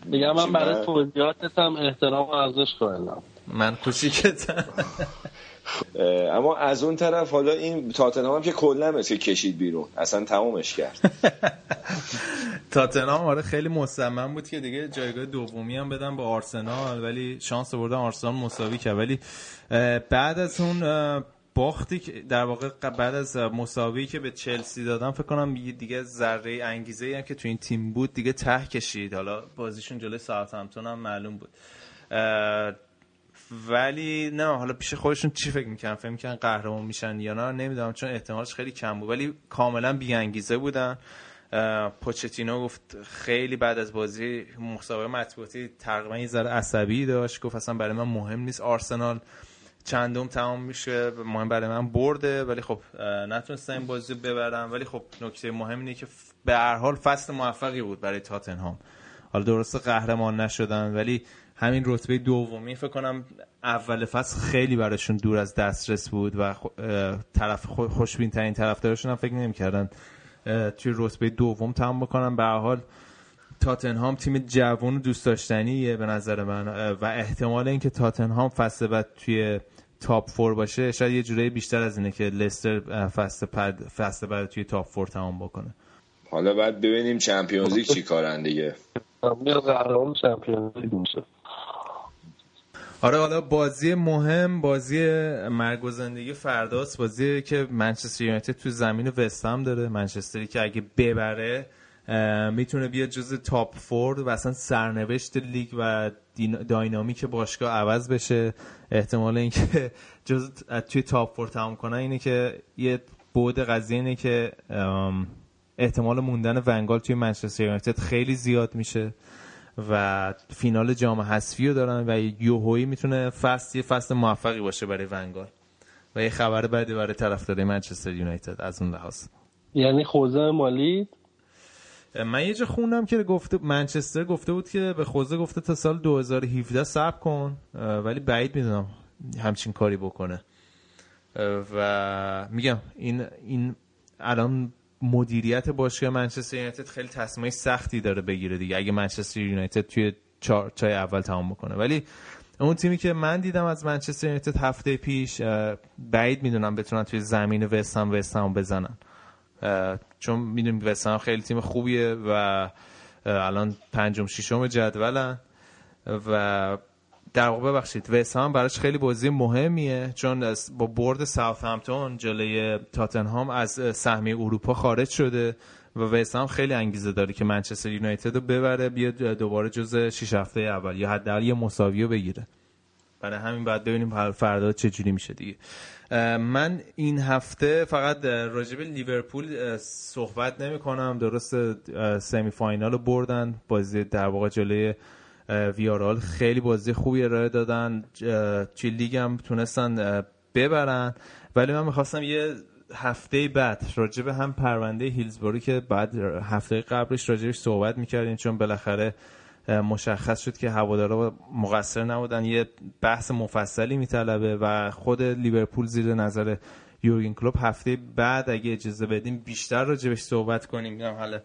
میگم من برای توضیحاتت هم احترام و ارزش قائلم من کوچیکتم. اما از اون طرف حالا این تاتنهام هم که کلا مثل کشید بیرون. اصلا تمامش کرد. تاتنهام آره خیلی مصمم بود که دیگه جایگاه دومی هم بدن با آرسنال ولی شانس بردن آرسنال مساوی کرد. ولی بعد از اون باختی که در واقع بعد از مساوی که به چلسی دادن فکر کنم دیگه ذره انگیزه ای هم که تو این تیم بود دیگه ته کشید. حالا بازیشون جلوی ساوثهمپتون هم معلوم بود. ولی نه حالا پیش خودشون چی فکر می‌کنن فکر می‌کنن قهرمان میشن یا نه؟ نمی‌دونم چون احتمالش خیلی کم بود. ولی کاملا بی انگیزه بودن پوچتینو گفت خیلی بعد از بازی مسابقه مطبوعاتی تقریبا یه ذره عصبی داشت. گفت اصلا برای من مهم نیست. آرسنال چندم تمام میشه مهم برای من برده. ولی خب نتونستم این بازی ببرم. ولی خب نکته مهم اینه که به هر حال فصل موفقی بود برای تاتنهام. حالا درسته قهرمان نشدن ولی همین رتبه دومی فکر کنم اول فصل خیلی براشون دور از دسترس بود و طرف خوشبین ترین طرفدارشون هم فکر نمی‌کردن توی رتبه دوم تمام بکنن. به هر حال تاتنهام تیم جوان و دوست داشتنیه به نظر من و احتمال اینکه تاتنهام فصل بعد توی تاپ فور باشه شاید یه جورایی بیشتر از اینه که لستر فصل بعد فصل بعد توی تاپ فور تمام بکنه. حالا بعد ببینیم Champions League چی کارن دیگه. قهرمان Champions League میشه آره حالا بازی مهم بازی مرگ و زندگی فرداست بازی که منچستر یونایتد تو زمین وستهم داره. منچستری که اگه ببره می‌تونه بیاد جز top four و اصلا سرنوشت لیگ و dynamic باشگاه عوض بشه. احتمال اینکه جز توی تاپ فور تمام کنه اینه که یه بود قضیه اینه که احتمال موندن ونگال توی منچستر یونایتد خیلی زیاد میشه. و فینال جام حذفی رو دارن و یوهویی می‌تونه فصل یه فصل موفقی باشه برای ونگال و یه خبر بعدی برای طرفدارای منچستر یونایتد از اون لحاظ. یعنی خوزه مالی من یه جا خوندم که گفته منچستر گفته بود که به خوزه گفته تا سال 2017 صبر کن ولی بعید می‌دونم همچین کاری بکنه. و میگم این این الان مدیریت باشگاه منچستر یونایتد خیلی تصمیم سختی داره بگیره دیگه. اگه منچستر یونایتد توی چهار چای اول تمام بکنه. ولی اون تیمی که من دیدم از منچستر یونایتد هفته پیش بعید می‌دونم بتونن توی زمین وستهم وستهم بزنن. چون می‌دونیم وستهم خیلی تیم خوبیه و الان پنجم ششم جدولن و در واقع ببخشید وستهم براش خیلی بازی مهمیه چون با برد ساوثهمپتون جلوی تاتنهام از سهمیه اروپا خارج شده و وستهم خیلی انگیزه داره که منچستر یونایتد رو ببره بیاد دوباره جز 6 هفته اول یا حداقل یه مساوی بگیره. برای همین بعد ببینیم فردا چه جوری میشه دیگه. من این هفته فقط راجب لیورپول صحبت نمی کنم درست سمی فاینال رو بردن. بازی در واقع جلوی ویارال خیلی بازی خوبی ارائه دادن. توی لیگ هم تونستن ببرن. ولی من می‌خواستم یه هفته بعد راجب هم پرونده هیلزبوری که بعد هفته قبلش راجبش صحبت می‌کردیم چون بالاخره مشخص شد که هوادارا مقصر نبودن. یه بحث مفصلی میطلبه و خود لیورپول زیر نظر یورگن کلوب هفته بعد اگه اجازه بدیم بیشتر راجبش صحبت کنیم. میگم حالا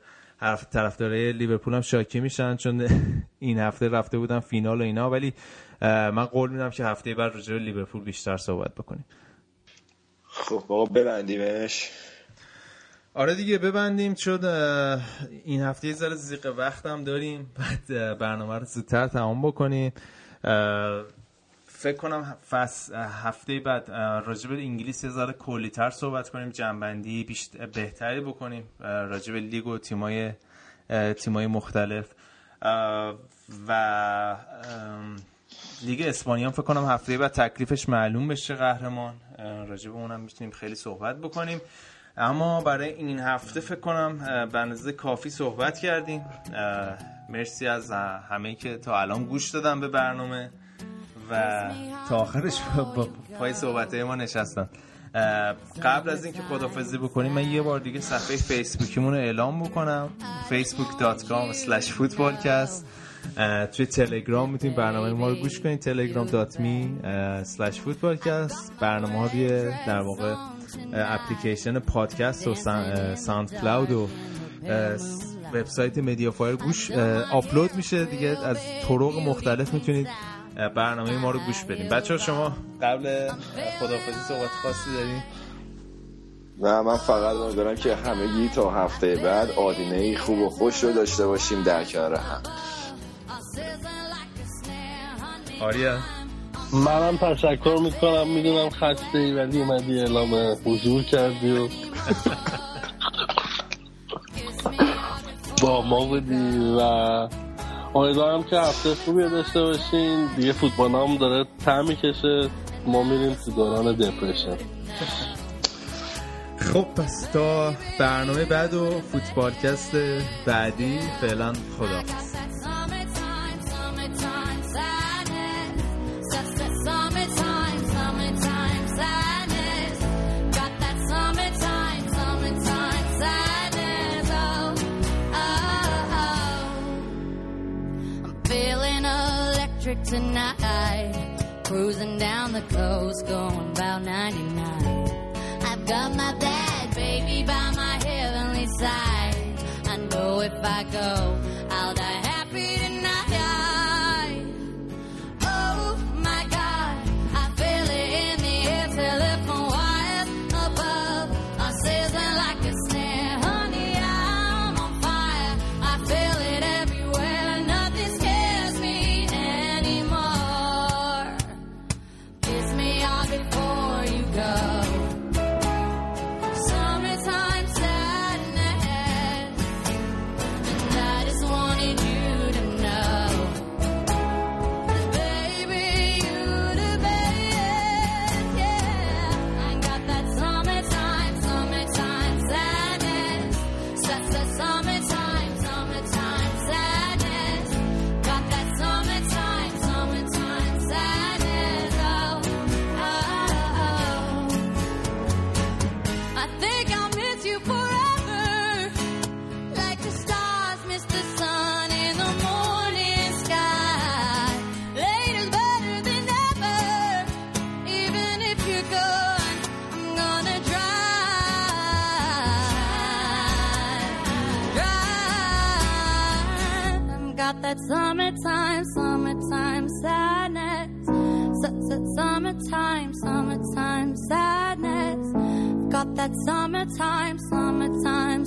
حرف طرفدارای لیورپول هم شاکی میشن چون این هفته رفته بودن فینال و اینا. ولی من قول میدم که هفته بعد راجع لیورپول بیشتر صحبت بکنیم. خب بابا ببندیمش. آره دیگه ببندیم. چون این هفته یه ذره زیق وقتم داریم. بعد برنامه رو زودتر تمام بکنیم. فکر کنم فص هفته بعد راجب انگلیس یه ذره کلیتر صحبت کنیم جنبندی بهتری بکنیم راجب لیگ و تیمای تیمای مختلف. و لیگ اسپانیا فکر کنم هفته بعد تکلیفش معلوم بشه قهرمان. راجب اونم می‌تونیم خیلی صحبت بکنیم. اما برای این هفته فکر کنم به کافی صحبت کردیم. مرسی از همه که تا الان گوش دادم به برنامه. و تا آخرش با پای صحبت ما نشستن. قبل از اینکه خدافزی بکنیم من یه بار دیگه صفحه فیسبوکیمون رو اعلام بکنم. facebook.com slash footballcast. توی تلگرام می‌تونید برنامه ما رو گوش کنید. me slash footballcast برنامه ها روی در واقع اپلیکیشن پادکست و SoundCloud و وبسایت MediaFire گوش آپلود میشه دیگه. از طرق مختلف می‌تونید برنامه ما رو گوش بدیم بچه ها شما قبل خدافزی صحبت خاصی داریم نه من فقط دارم که همگی تا هفته بعد آدینه خوب و خوش رو داشته باشیم در کنار هم. آریا. منم تشکر می‌کنم. می‌دونم خسته ای ولی اومدی اعلام حضور کردی و با ما بودی و امیدوارم که هفته خوبی داشته باشین. دیگه فوتبال هم داره تم می‌کشه. ما میریم تو دوران دپرشن خب پس تا برنامه بعد و فوتبالکست بعدی فعلا خدا down the coast, going about 99. I've got my bad baby by my heavenly side. I know if I go, I'll die summertime, summertime sadness. Summertime, summertime sadness. Got that summertime, summertime